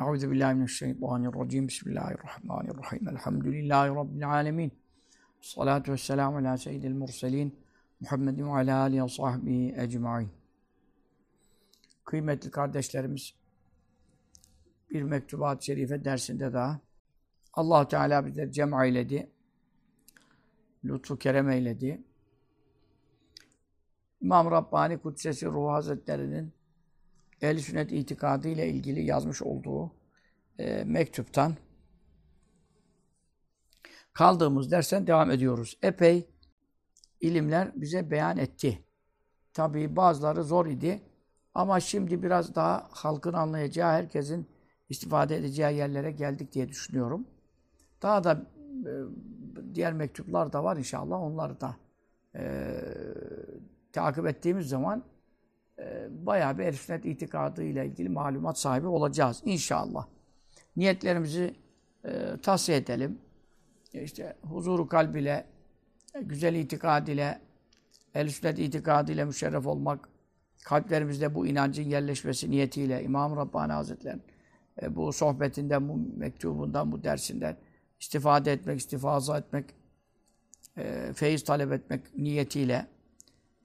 Euzu billahi mineşşeytanirracim. Bismillahirrahmanirrahim. Elhamdülillahi rabbil alamin. Salatu vesselamu ala seyyidil murselin Muhammedin ve ala alihi ve sahbihi ecmaîn. Kıymetli kardeşlerimiz, bir mektubat-ı şerife dersinde daha allah Teala bize cem eyledi. Lütfu kerem eyledi. İmam Rabbani Kudsesi Ruh Hazretleri'nin ehl sünnet itikadı ile ilgili yazmış olduğu e, mektuptan kaldığımız dersen devam ediyoruz. Epey ilimler bize beyan etti. Tabii bazıları zor idi. Ama şimdi biraz daha halkın anlayacağı, herkesin istifade edeceği yerlere geldik diye düşünüyorum. Daha da e, diğer mektuplar da var inşallah. Onları da e, takip ettiğimiz zaman bayağı bir erif itikadı ile ilgili malumat sahibi olacağız inşallah. Niyetlerimizi e, tavsiye edelim. İşte huzuru kalb ile, güzel itikad ile, el sünnet itikadı ile müşerref olmak, kalplerimizde bu inancın yerleşmesi niyetiyle İmam Rabbani Hazretleri'nin e, bu sohbetinden, bu mektubundan, bu dersinden istifade etmek, istifaza etmek, e, feyiz talep etmek niyetiyle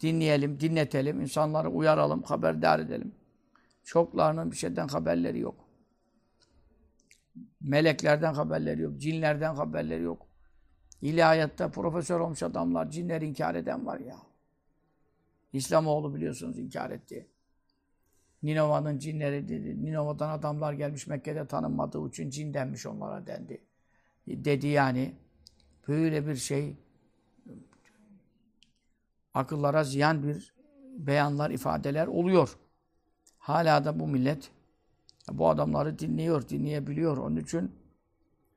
dinleyelim, dinletelim, insanları uyaralım, haberdar edelim. Çoklarının bir şeyden haberleri yok. Meleklerden haberleri yok, cinlerden haberleri yok. İlahiyatta profesör olmuş adamlar, cinleri inkar eden var ya. İslamoğlu biliyorsunuz inkar etti. Ninova'nın cinleri dedi. Ninova'dan adamlar gelmiş Mekke'de tanınmadığı için cin denmiş onlara dendi. Dedi yani. Böyle bir şey akıllara ziyan bir beyanlar, ifadeler oluyor. Hala da bu millet bu adamları dinliyor, dinleyebiliyor. Onun için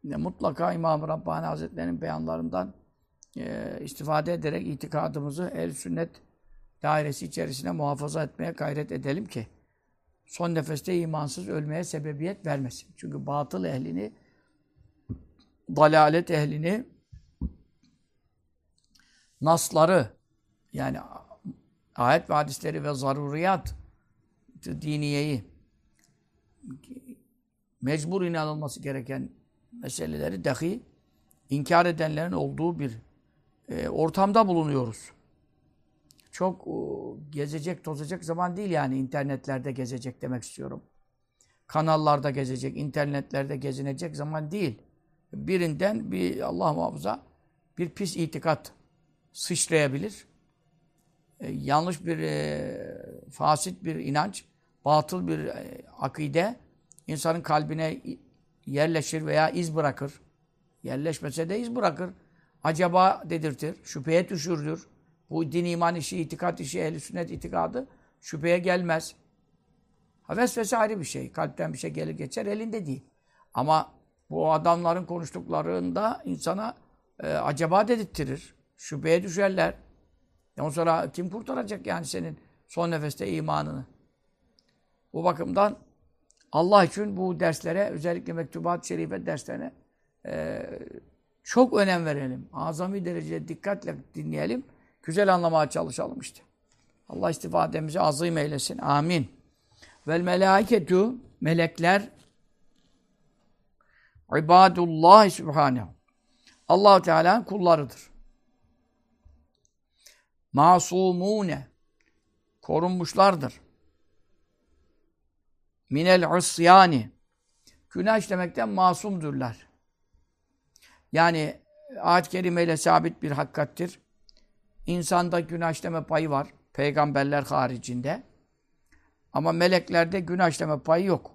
ne mutlaka İmam-ı Rabbani Hazretleri'nin beyanlarından e, istifade ederek itikadımızı el sünnet dairesi içerisine muhafaza etmeye gayret edelim ki son nefeste imansız ölmeye sebebiyet vermesin. Çünkü batıl ehlini dalalet ehlini nasları yani ayet ve hadisleri ve zaruriyat diniyeyi mecbur inanılması gereken meseleleri dahi inkar edenlerin olduğu bir e, ortamda bulunuyoruz. Çok e, gezecek, tozacak zaman değil yani internetlerde gezecek demek istiyorum. Kanallarda gezecek, internetlerde gezinecek zaman değil. Birinden bir Allah muhafaza bir pis itikat sıçrayabilir. E, yanlış bir e, fasit bir inanç, batıl bir e, akide insanın kalbine yerleşir veya iz bırakır. Yerleşmese de iz bırakır. Acaba dedirtir, şüpheye düşürdür. Bu din iman işi, itikat işi, ehl sünnet itikadı şüpheye gelmez. Vesvese ayrı bir şey. Kalpten bir şey gelir geçer, elinde değil. Ama bu adamların konuştuklarında insana e, acaba dedirttirir. Şüpheye düşerler. Ondan sonra kim kurtaracak yani senin son nefeste imanını? Bu bakımdan Allah için bu derslere, özellikle mektubat-ı şerife derslerine e, çok önem verelim. Azami derecede dikkatle dinleyelim. Güzel anlamaya çalışalım işte. Allah istifademizi azim eylesin. Amin. Vel melâiketu melekler ibadullah subhanehu. allah Teala'nın kullarıdır masumune korunmuşlardır. Minel usyani günah işlemekten masumdurlar. Yani ayet-i kerimeyle sabit bir hakikattir. İnsanda günah işleme payı var. Peygamberler haricinde. Ama meleklerde günah işleme payı yok.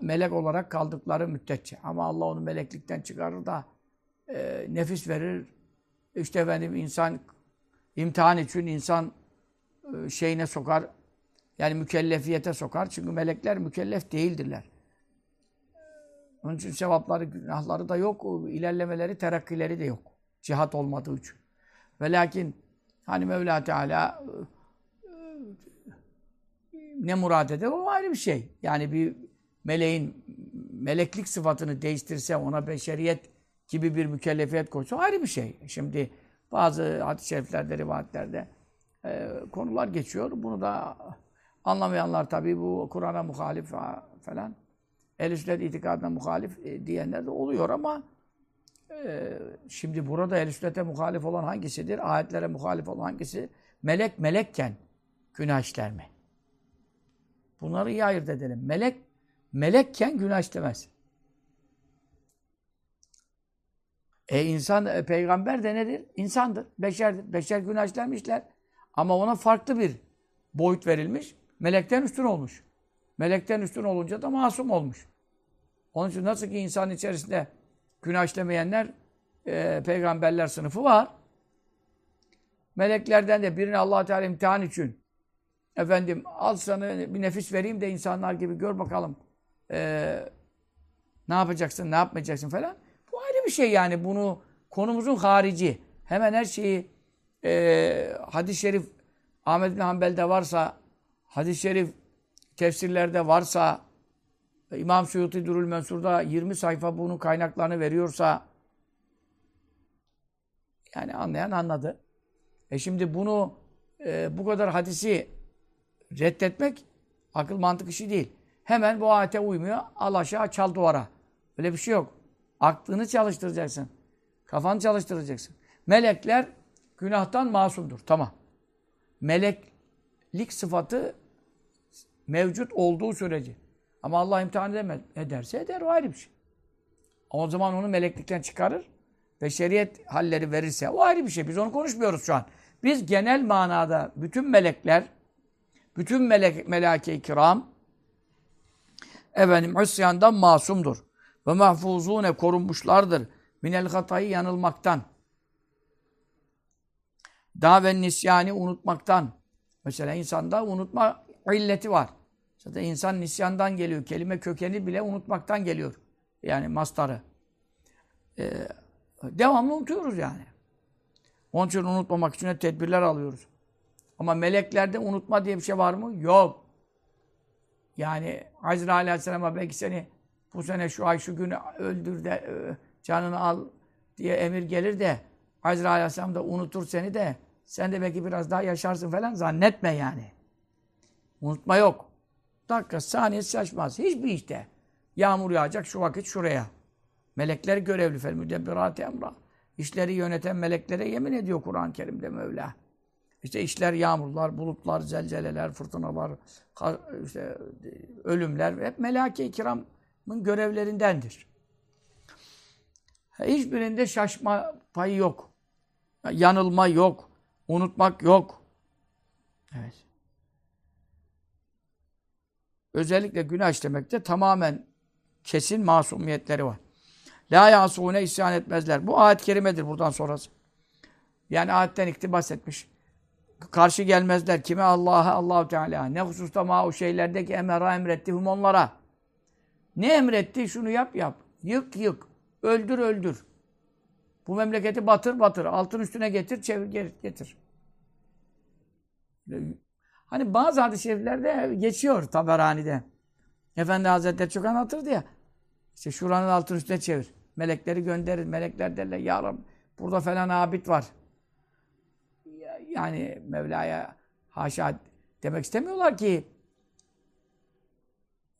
Melek olarak kaldıkları müddetçe. Ama Allah onu meleklikten çıkarır da e, nefis verir. İşte efendim insan imtihan için insan e, şeyine sokar. Yani mükellefiyete sokar. Çünkü melekler mükellef değildirler. Onun için sevapları, günahları da yok. ilerlemeleri, terakkileri de yok. Cihat olmadığı için. Ve lakin hani Mevla Teala e, ne murad eder o ayrı bir şey. Yani bir meleğin meleklik sıfatını değiştirse, ona beşeriyet gibi bir mükellefiyet koysa ayrı bir şey. Şimdi bazı hadis-i şeriflerde, rivayetlerde e, konular geçiyor. Bunu da anlamayanlar tabii bu Kur'an'a muhalif falan ehl sünnet itikadına muhalif e, diyenler de oluyor ama e, şimdi burada ehl sünnete muhalif olan hangisidir? Ayetlere muhalif olan hangisi? Melek melekken günah işler mi? Bunları iyi ayırt edelim. Melek melekken günah işlemez. E insan, e, peygamber de nedir? İnsandır, beşerdir. Beşer günah işlemişler. Ama ona farklı bir boyut verilmiş. Melekten üstün olmuş. Melekten üstün olunca da masum olmuş. Onun için nasıl ki insan içerisinde günah işlemeyenler e, peygamberler sınıfı var. Meleklerden de birini allah Teala imtihan için efendim al sana bir nefis vereyim de insanlar gibi gör bakalım e, ne yapacaksın, ne yapmayacaksın falan. Ayrı bir şey yani. Bunu konumuzun harici. Hemen her şeyi e, hadis-i şerif Ahmet bin Hanbel'de varsa, hadis-i şerif tefsirlerde varsa, İmam Suyuti Durul Mensur'da 20 sayfa bunun kaynaklarını veriyorsa, yani anlayan anladı. E şimdi bunu e, bu kadar hadisi reddetmek akıl mantık işi değil. Hemen bu ayete uymuyor. Al aşağı çal duvara. Öyle bir şey yok. Aklını çalıştıracaksın. Kafanı çalıştıracaksın. Melekler günahtan masumdur. Tamam. Meleklik sıfatı mevcut olduğu sürece. Ama Allah imtihan edemez, ederse eder o ayrı bir şey. O zaman onu meleklikten çıkarır ve şeriyet halleri verirse o ayrı bir şey. Biz onu konuşmuyoruz şu an. Biz genel manada bütün melekler, bütün melek, melake-i kiram efendim isyandan masumdur. Ve mahfuzune korunmuşlardır. Minel hatayı yanılmaktan. Daven nisyani unutmaktan. Mesela insanda unutma illeti var. Zaten insan nisyandan geliyor. Kelime kökeni bile unutmaktan geliyor. Yani mastarı. Ee, devamlı unutuyoruz yani. Onun için unutmamak için tedbirler alıyoruz. Ama meleklerde unutma diye bir şey var mı? Yok. Yani Azrail Aleyhisselam'a belki seni bu sene şu ay şu günü öldür de e, canını al diye emir gelir de Azrail Aleyhisselam da unutur seni de sen de belki biraz daha yaşarsın falan zannetme yani. Unutma yok. Dakika, saniye şaşmaz. Hiçbir işte. Yağmur yağacak şu vakit şuraya. Melekler görevli fel müdebbirat emra. İşleri yöneten meleklere yemin ediyor Kur'an-ı Kerim'de Mevla. İşte işler yağmurlar, bulutlar, zelzeleler, fırtınalar, işte ölümler hep melake-i kiramın görevlerindendir. Hiçbirinde şaşma payı yok. Yanılma yok. Unutmak yok. Evet. Özellikle günah işlemekte tamamen kesin masumiyetleri var. La yasune isyan etmezler. Bu ayet-i kerimedir buradan sonrası. Yani ayetten iktibas etmiş. Karşı gelmezler. Kime? Allah'a, Allahu Teala. Ne hususta ma o şeylerdeki emera emretti hum onlara. Ne emretti? Şunu yap yap. Yık yık. Öldür öldür. Bu memleketi batır batır. Altın üstüne getir, çevir getir. Hani bazı hadis-i şeriflerde geçiyor Taberani'de. Efendi Hazretleri çok anlatırdı ya. İşte şuranın altın üstüne çevir. Melekleri gönderir. Melekler derler ya Rabbi burada falan abid var. Yani Mevla'ya haşa demek istemiyorlar ki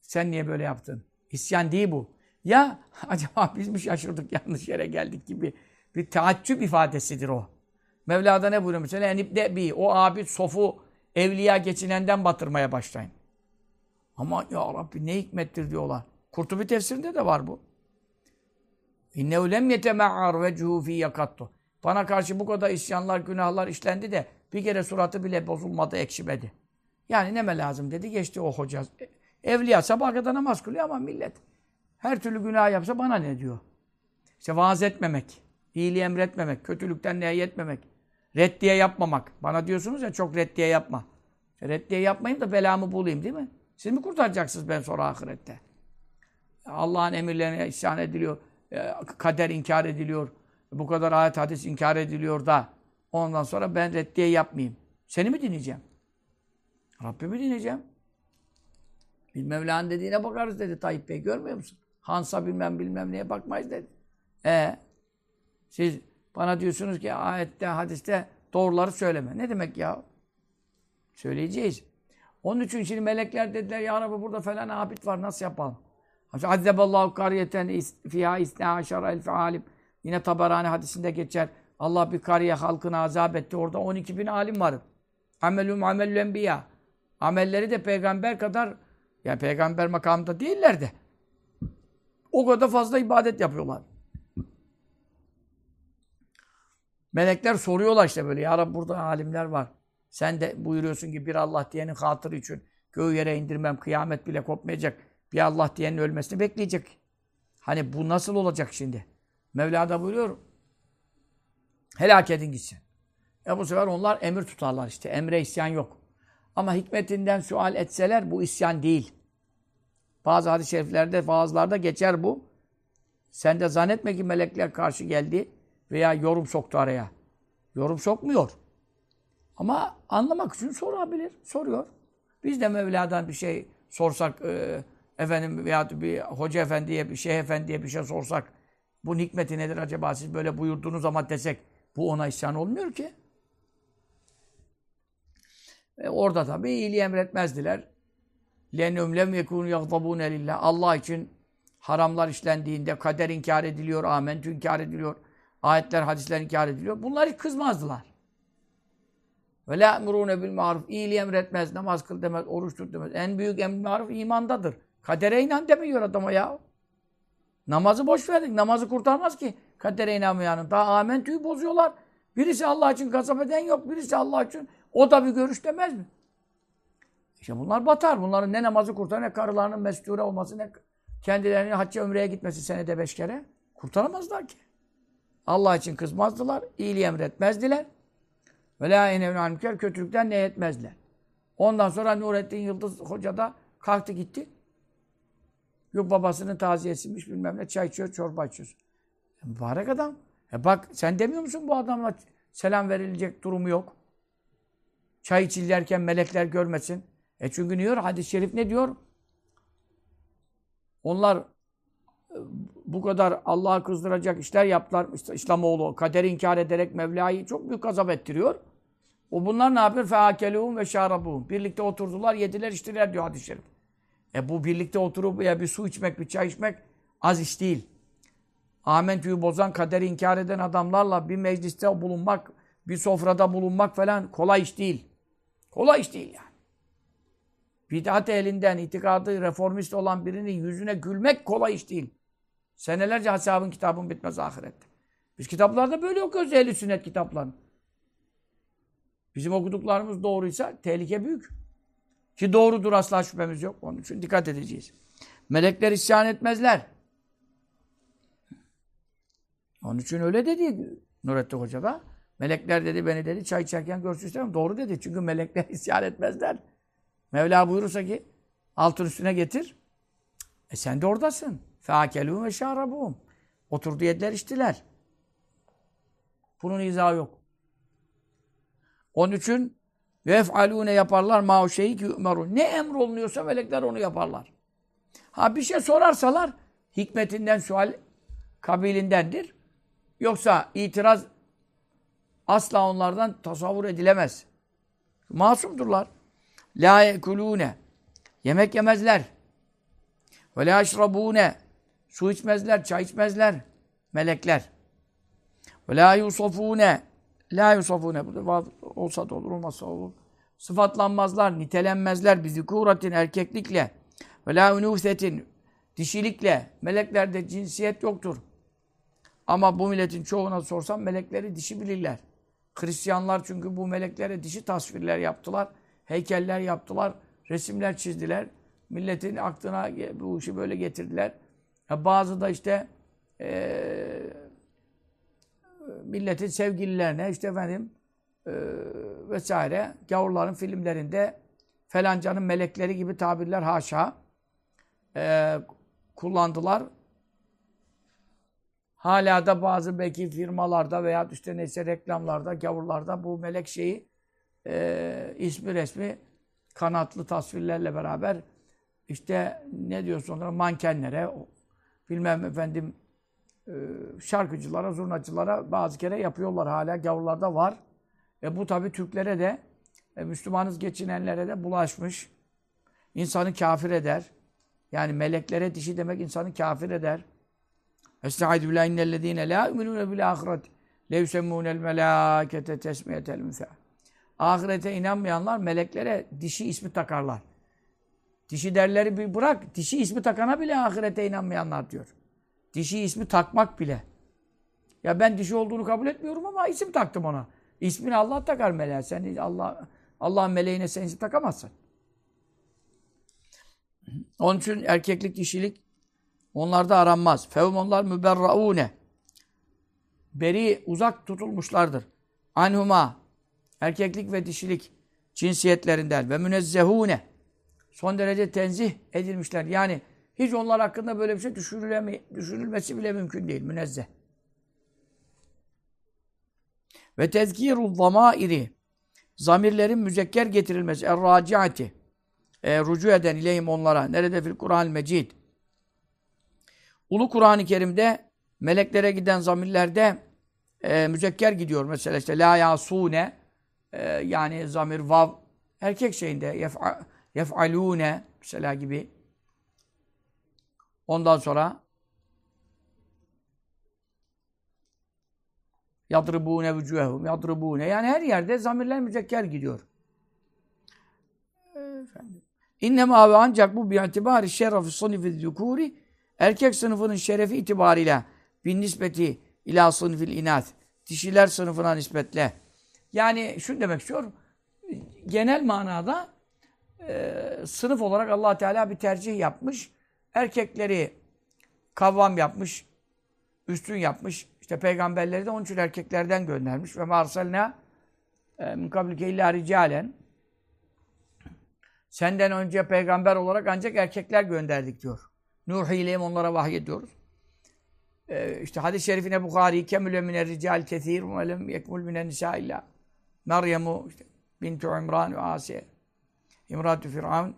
sen niye böyle yaptın? İsyan değil bu. Ya acaba biz mi şaşırdık yanlış yere geldik gibi bir taaccüp ifadesidir o. Mevla'da ne buyuruyor mesela? Enibde bi o abid sofu evliya geçinenden batırmaya başlayın. Ama ya Rabbi ne hikmettir diyorlar. Kurtubi tefsirinde de var bu. İnnehu lem yetema'ar vechuhu fi yakattu. Bana karşı bu kadar isyanlar, günahlar işlendi de bir kere suratı bile bozulmadı, ekşimedi. Yani neme lazım dedi, geçti o hoca. Evliya sabah kadar namaz kılıyor ama millet her türlü günah yapsa bana ne diyor? İşte vaaz etmemek, iyiliği emretmemek, kötülükten nehyetmemek, reddiye yapmamak. Bana diyorsunuz ya çok reddiye yapma. E reddiye yapmayayım da belamı bulayım değil mi? Siz mi kurtaracaksınız ben sonra ahirette? Allah'ın emirlerine isyan ediliyor, e, kader inkar ediliyor, bu kadar ayet hadis inkar ediliyor da ondan sonra ben reddiye yapmayayım. Seni mi dinleyeceğim? Rabbimi dinleyeceğim. Mevla'nın dediğine bakarız dedi Tayyip Bey. Görmüyor musun? Hansa bilmem bilmem neye bakmayız dedi. E siz bana diyorsunuz ki ayette, hadiste doğruları söyleme. Ne demek ya? Söyleyeceğiz. Onun için şimdi melekler dediler ya Rabbi burada falan abid var nasıl yapalım? Azzeballahu kariyeten fiha isna aşar elf alim. Yine Tabarani hadisinde geçer. Allah bir kariye halkını azap etti. Orada 12 bin alim var. Amelum amelü enbiya. Amelleri de peygamber kadar yani peygamber makamında değiller de. O kadar fazla ibadet yapıyorlar. Melekler soruyorlar işte böyle. Ya Rabbi burada alimler var. Sen de buyuruyorsun ki bir Allah diyenin hatırı için göğü yere indirmem, kıyamet bile kopmayacak. Bir Allah diyenin ölmesini bekleyecek. Hani bu nasıl olacak şimdi? Mevla da buyuruyor. Helak edin gitsin. E bu sefer onlar emir tutarlar işte. Emre isyan yok. Ama hikmetinden sual etseler bu isyan değil. Bazı hadis-i şeriflerde, bazılarda geçer bu. Sen de zannetme ki melekler karşı geldi veya yorum soktu araya. Yorum sokmuyor. Ama anlamak için sorabilir. Soruyor. Biz de Mevla'dan bir şey sorsak, e, efendim veya bir hoca efendiye, bir şeyh efendiye bir şey sorsak, bu hikmeti nedir acaba siz böyle buyurduğunuz zaman desek, bu ona isyan olmuyor ki. E orada tabii iyiliği emretmezdiler. لَنُمْ لَمْ يَكُونُ يَغْضَبُونَ لِلّٰهِ Allah için haramlar işlendiğinde kader inkar ediliyor, amentü inkar ediliyor, ayetler, hadisler inkar ediliyor. Bunlar hiç kızmazdılar. Ve la emrune bil maruf. İyiliği emretmez, namaz kıl demez, oruç tut demez. En büyük emr maruf imandadır. Kadere inan demiyor adama ya. Namazı boş verdik. Namazı kurtarmaz ki. Kadere inanmayanın. Daha amentüyü bozuyorlar. Birisi Allah için kasap eden yok. Birisi Allah için. o da bir görüş demez mi? İşte bunlar batar. Bunların ne namazı kurtar, ne karılarının mesture olması, ne kendilerinin hacca ömreye gitmesi senede beş kere. Kurtaramazlar ki. Allah için kızmazdılar. iyiliği emretmezdiler. Ve la enevne anker kötülükten ne etmezler. Ondan sonra Nurettin Yıldız Hoca da kalktı gitti. Yok babasının taziyesiymiş bilmem ne çay içiyor, çorba içiyor. E, mübarek adam. E bak sen demiyor musun bu adamla selam verilecek durumu yok. Çay içilerken melekler görmesin. E çünkü diyor hadis-i şerif ne diyor? Onlar e, bu kadar Allah'ı kızdıracak işler yaptılar. İşte İslamoğlu kaderi inkar ederek Mevla'yı çok büyük azap ettiriyor. O bunlar ne yapıyor? Feakeluhum ve şarabuhum. Birlikte oturdular, yediler, içtiler diyor hadis-i şerif. E bu birlikte oturup ya bir su içmek, bir çay içmek az iş değil. Amentü'yü bozan, kaderi inkar eden adamlarla bir mecliste bulunmak, bir sofrada bulunmak falan kolay iş değil. Kolay iş değil yani. Bid'at elinden itikadı reformist olan birinin yüzüne gülmek kolay iş değil. Senelerce hesabın kitabın bitmez ahirette. Biz kitaplarda böyle okuyoruz ehl sünnet kitaplarını. Bizim okuduklarımız doğruysa tehlike büyük. Ki doğrudur asla şüphemiz yok. Onun için dikkat edeceğiz. Melekler isyan etmezler. Onun için öyle dedi Nurettin Hoca da. Melekler dedi beni dedi çay içerken görsün. Doğru dedi. Çünkü melekler isyan etmezler. Mevla buyurursa ki altın üstüne getir. E sen de oradasın. Feakelû ve şârabûm. Oturdu yediler içtiler. Bunun izahı yok. Onun için ve ef'alûne yaparlar ma o şeyi ki ümerûn. Ne emrolunuyorsa melekler onu yaparlar. Ha bir şey sorarsalar hikmetinden sual kabilindendir. Yoksa itiraz asla onlardan tasavvur edilemez. Masumdurlar. La yekulune. Yemek yemezler. Ve la eşrabune. Su içmezler, çay içmezler. Melekler. Ve la yusofune. La yusofune. Bu olsa da olur, olmazsa olur. Sıfatlanmazlar, nitelenmezler. Bizikuratin erkeklikle. Ve la unusetin. Dişilikle. Meleklerde cinsiyet yoktur. Ama bu milletin çoğuna sorsam melekleri dişi bilirler. Hristiyanlar çünkü bu meleklere dişi tasvirler yaptılar. Heykeller yaptılar. Resimler çizdiler. Milletin aklına bu işi böyle getirdiler. Ya bazı da işte e, milletin sevgililerine işte efendim e, vesaire gavurların filmlerinde felancanın melekleri gibi tabirler haşa e, kullandılar. Hala da bazı belki firmalarda veya işte neyse reklamlarda, gavurlarda bu melek şeyi e, ismi resmi kanatlı tasvirlerle beraber işte ne diyorsun onlara mankenlere bilmem efendim e, şarkıcılara, zurnacılara bazı kere yapıyorlar hala gavurlarda var. E bu tabi Türklere de e, Müslümanız geçinenlere de bulaşmış. İnsanı kafir eder. Yani meleklere dişi demek insanı kafir eder. Estaizu billahi innellezine la yu'minune bil ahiret. Le yusemmunel melâkete tesmiyetel müthâ. Ahirete inanmayanlar meleklere dişi ismi takarlar. Dişi derleri bir bırak, dişi ismi takana bile ahirete inanmayanlar diyor. Dişi ismi takmak bile. Ya ben dişi olduğunu kabul etmiyorum ama isim taktım ona. İsmini Allah takar meleğe. Sen Allah Allah'ın meleğine sen isim takamazsın. Onun için erkeklik, dişilik onlarda aranmaz. Fevm onlar müberraune. Beri, uzak tutulmuşlardır. Anhuma, erkeklik ve dişilik cinsiyetlerinden ve münezzehune. Son derece tenzih edilmişler. Yani hiç onlar hakkında böyle bir şey düşünülmesi bile mümkün değil. Münezzeh. Ve tezkirul zamairi zamirlerin müzekker getirilmesi er-raciati e, rucu eden ileyhim onlara. Nerede fil Kur'an-ı Mecid? Ulu Kur'an-ı Kerim'de meleklere giden zamirlerde e, müzekker gidiyor. Mesela işte la yasune e, yani zamir vav erkek şeyinde yef'a, yef'alune mesela gibi. Ondan sonra yadribune vücuhehum yadribune yani her yerde zamirler müzekker gidiyor. Efendim. İnnemâ ve ancak bu bi'itibâri şerefü sınıfı zükûri erkek sınıfının şerefi itibariyle bin nispeti ila sınıfil inat dişiler sınıfına nispetle. Yani şu demek istiyor. Genel manada e, sınıf olarak allah Teala bir tercih yapmış. Erkekleri kavvam yapmış, üstün yapmış. İşte peygamberleri de onun için erkeklerden göndermiş. Ve marsalna e, min kablike illa ricalen Senden önce peygamber olarak ancak erkekler gönderdik diyor. Nuh ileyhim onlara vahyediyoruz. Ee, işte hadis-i şerifine Bukhari kemüle miner rical kethir ve lem yekmul minen nisa illa Meryem'u işte bintu İmran ve Asiye İmratü Firavun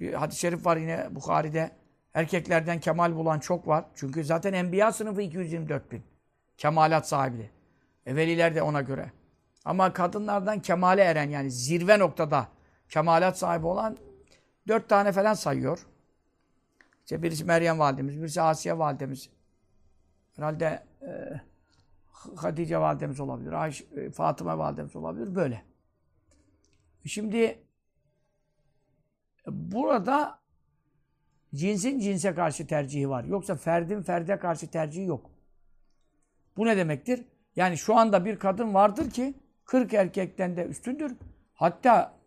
bir hadis-i şerif var yine Bukhari'de. Erkeklerden kemal bulan çok var. Çünkü zaten enbiya sınıfı 224 bin. Kemalat sahibi. Evveliler de ona göre. Ama kadınlardan kemale eren yani zirve noktada kemalat sahibi olan dört tane falan sayıyor. İşte birisi Meryem validemiz, birisi Asiye validemiz. Herhalde e, Hatice validemiz olabilir, Ayşe, e, Fatıma validemiz olabilir. Böyle. Şimdi burada cinsin cinse karşı tercihi var. Yoksa ferdin ferde karşı tercihi yok. Bu ne demektir? Yani şu anda bir kadın vardır ki 40 erkekten de üstündür. Hatta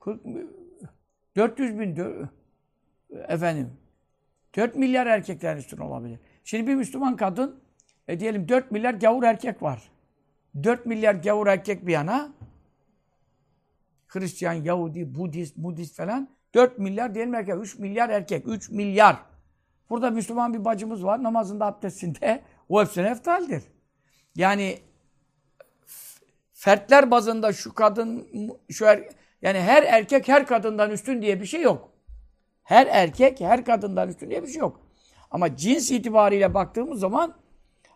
40, 400 bin efendim 4 milyar erkekten üstün olabilir. Şimdi bir Müslüman kadın e diyelim 4 milyar gavur erkek var. 4 milyar gavur erkek bir yana Hristiyan, Yahudi, Budist, Budist falan 4 milyar diyelim erkek. 3 milyar erkek. 3 milyar. Burada Müslüman bir bacımız var. Namazında, abdestinde o hepsine eftaldir. Yani fertler bazında şu kadın, şu er, yani her erkek her kadından üstün diye bir şey yok. Her erkek her kadından üstün diye bir şey yok. Ama cins itibariyle baktığımız zaman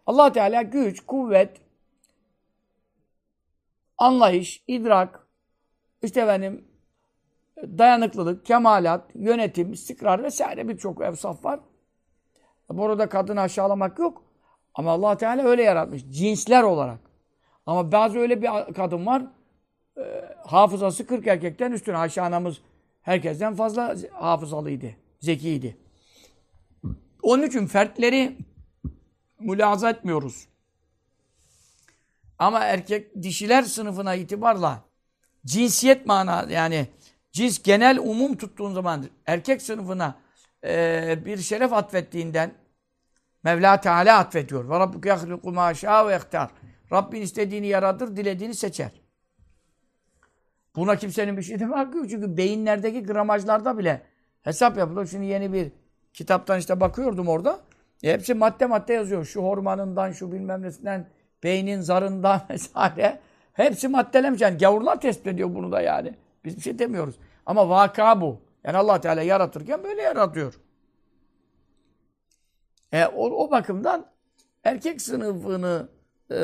allah Teala güç, kuvvet, anlayış, idrak, işte efendim dayanıklılık, kemalat, yönetim, istikrar vesaire birçok evsaf var. Burada kadını aşağılamak yok. Ama allah Teala öyle yaratmış. Cinsler olarak. Ama bazı öyle bir kadın var e, hafızası 40 erkekten üstün. Ayşe anamız herkesten fazla hafızalıydı, zekiydi. Onun için fertleri mülaza etmiyoruz. Ama erkek dişiler sınıfına itibarla cinsiyet mana yani cins genel umum tuttuğun zaman erkek sınıfına e, bir şeref atfettiğinden Mevla Teala atfediyor. Ve Rabbuke yahluku ma ve ihtar. Rabbin istediğini yaratır, dilediğini seçer. Buna kimsenin bir şey deme hakkı yok. Çünkü beyinlerdeki gramajlarda bile hesap yapılıyor. Şimdi yeni bir kitaptan işte bakıyordum orada. E hepsi madde madde yazıyor. Şu hormonundan, şu bilmem nesinden, beynin zarından vesaire. Hepsi maddelemiş. Yani gavurlar tespit ediyor bunu da yani. Biz bir şey demiyoruz. Ama vaka bu. Yani allah Teala yaratırken böyle yaratıyor. E, o, o bakımdan erkek sınıfını e,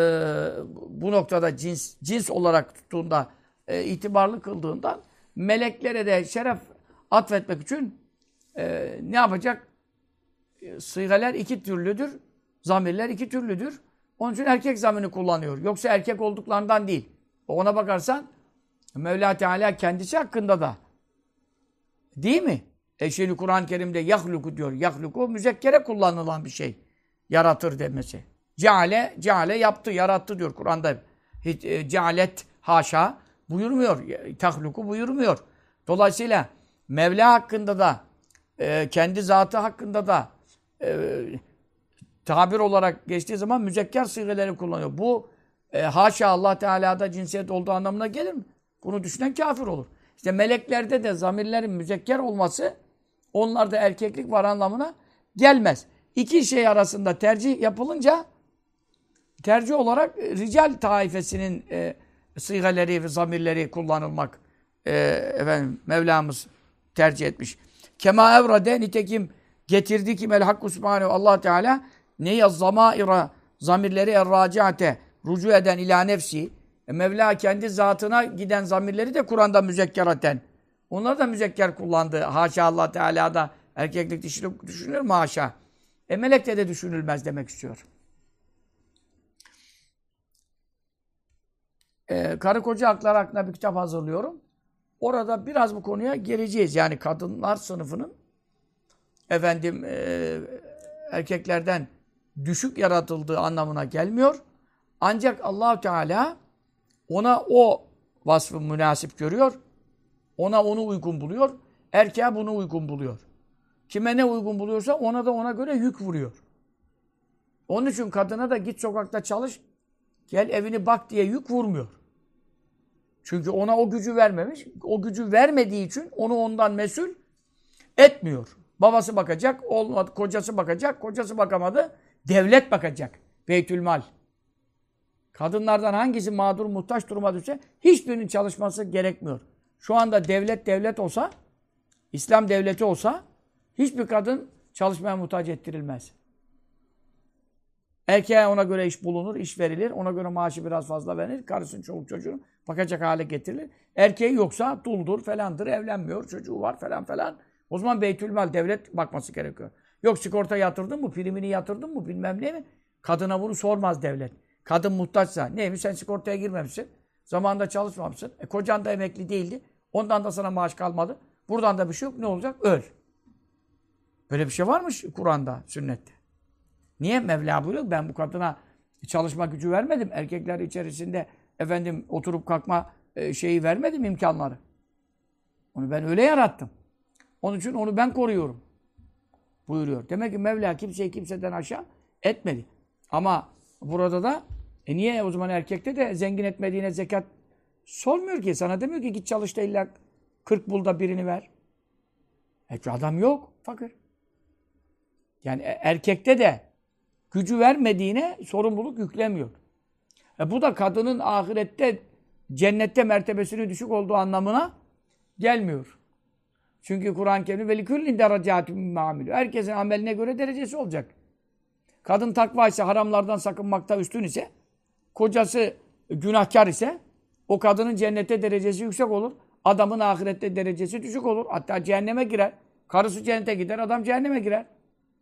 bu noktada cins cins olarak tuttuğunda e, itibarlı kıldığından meleklere de şeref atfetmek için e, ne yapacak? E, iki türlüdür. Zamirler iki türlüdür. Onun için erkek zamirini kullanıyor. Yoksa erkek olduklarından değil. Ona bakarsan Mevla Teala kendisi hakkında da değil mi? E şimdi Kur'an-ı Kerim'de yahluku diyor. Yahluku müzekkere kullanılan bir şey. Yaratır demesi. Ceale, ceale yaptı, yarattı diyor Kur'an'da. E, cealet haşa buyurmuyor. Tahluku buyurmuyor. Dolayısıyla Mevla hakkında da e, kendi zatı hakkında da e, tabir olarak geçtiği zaman müzekker sigeleri kullanıyor. Bu e, haşa Allah Teala'da cinsiyet olduğu anlamına gelir mi? Bunu düşünen kafir olur. İşte meleklerde de zamirlerin müzekker olması onlarda erkeklik var anlamına gelmez. İki şey arasında tercih yapılınca tercih olarak e, rical taifesinin e, sigaleri ve zamirleri kullanılmak e, efendim Mevlamız tercih etmiş. Kema evrade nitekim getirdi ki mel hakku subhanehu Allah Teala ne zamaira zamirleri erraciate rucu eden ila nefsi e, Mevla kendi zatına giden zamirleri de Kur'an'da müzekkeraten. Onlar da müzekker kullandı. Haşa Allah Teala'da erkeklik dişilik düşünülür mü haşa? E melekte de düşünülmez demek istiyor. Ee, karı koca hakları hakkında bir kitap hazırlıyorum. Orada biraz bu konuya geleceğiz. Yani kadınlar sınıfının efendim e, erkeklerden düşük yaratıldığı anlamına gelmiyor. Ancak allah Teala ona o vasfı münasip görüyor. Ona onu uygun buluyor. Erkeğe bunu uygun buluyor. Kime ne uygun buluyorsa ona da ona göre yük vuruyor. Onun için kadına da git sokakta çalış, gel evini bak diye yük vurmuyor. Çünkü ona o gücü vermemiş. O gücü vermediği için onu ondan mesul etmiyor. Babası bakacak, olmadı, kocası bakacak, kocası bakamadı, devlet bakacak. Beytülmal. Kadınlardan hangisi mağdur, muhtaç duruma düşse hiçbirinin çalışması gerekmiyor. Şu anda devlet devlet olsa, İslam devleti olsa hiçbir kadın çalışmaya muhtaç ettirilmez. Erkeğe ona göre iş bulunur, iş verilir. Ona göre maaşı biraz fazla verilir. Karısının çoluk çocuğunu bakacak hale getirilir. Erkeği yoksa duldur falandır, evlenmiyor, çocuğu var falan falan. O zaman beytülmal, devlet bakması gerekiyor. Yok sigorta yatırdın mı, primini yatırdın mı, bilmem ne mi? Kadına bunu sormaz devlet. Kadın muhtaçsa, neymiş sen sigortaya girmemişsin. Zamanında çalışmamışsın. E, kocan da emekli değildi. Ondan da sana maaş kalmadı. Buradan da bir şey yok. Ne olacak? Öl. Böyle bir şey varmış Kur'an'da, sünnette. Niye? Mevla buyuruyor ben bu kadına çalışma gücü vermedim. Erkekler içerisinde efendim oturup kalkma e, şeyi vermedim imkanları. Onu ben öyle yarattım. Onun için onu ben koruyorum. Buyuruyor. Demek ki Mevla kimseyi kimseden aşağı etmedi. Ama burada da e niye o zaman erkekte de zengin etmediğine zekat sormuyor ki. Sana demiyor ki git çalış da illa 40 bulda birini ver. E adam yok. Fakir. Yani e, erkekte de gücü vermediğine sorumluluk yüklemiyor. E bu da kadının ahirette cennette mertebesinin düşük olduğu anlamına gelmiyor. Çünkü Kur'an-ı Kerim veliküllin derecatun mamilü. Herkesin ameline göre derecesi olacak. Kadın takva ise, haramlardan sakınmakta üstün ise, kocası günahkar ise, o kadının cennette derecesi yüksek olur. Adamın ahirette derecesi düşük olur. Hatta cehenneme girer. Karısı cennete gider, adam cehenneme girer.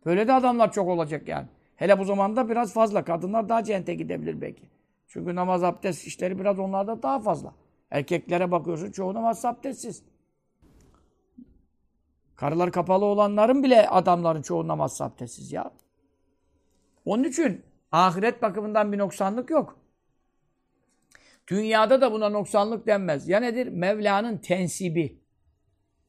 Böyle de adamlar çok olacak yani. Hele bu zamanda biraz fazla. Kadınlar daha cennete gidebilir belki. Çünkü namaz abdest işleri biraz onlarda daha fazla. Erkeklere bakıyorsun çoğu namaz abdestsiz. Karılar kapalı olanların bile adamların çoğu namaz abdestsiz ya. Onun için ahiret bakımından bir noksanlık yok. Dünyada da buna noksanlık denmez. Ya nedir? Mevla'nın tensibi.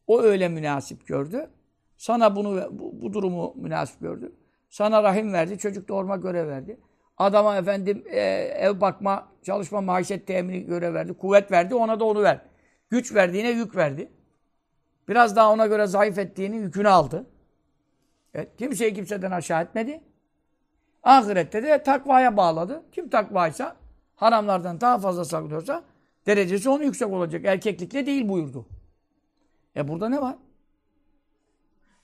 O öyle münasip gördü. Sana bunu bu, bu durumu münasip gördü. Sana rahim verdi, çocuk doğurma görev verdi. Adama efendim e, ev bakma, çalışma, maişet temini görev verdi. Kuvvet verdi, ona da onu ver. Güç verdiğine yük verdi. Biraz daha ona göre zayıf ettiğini yükünü aldı. Evet, kimseyi kimseden aşağı etmedi. Ahirette de takvaya bağladı. Kim takvaysa, haramlardan daha fazla saklıyorsa derecesi onun yüksek olacak. Erkeklikle değil buyurdu. E burada ne var?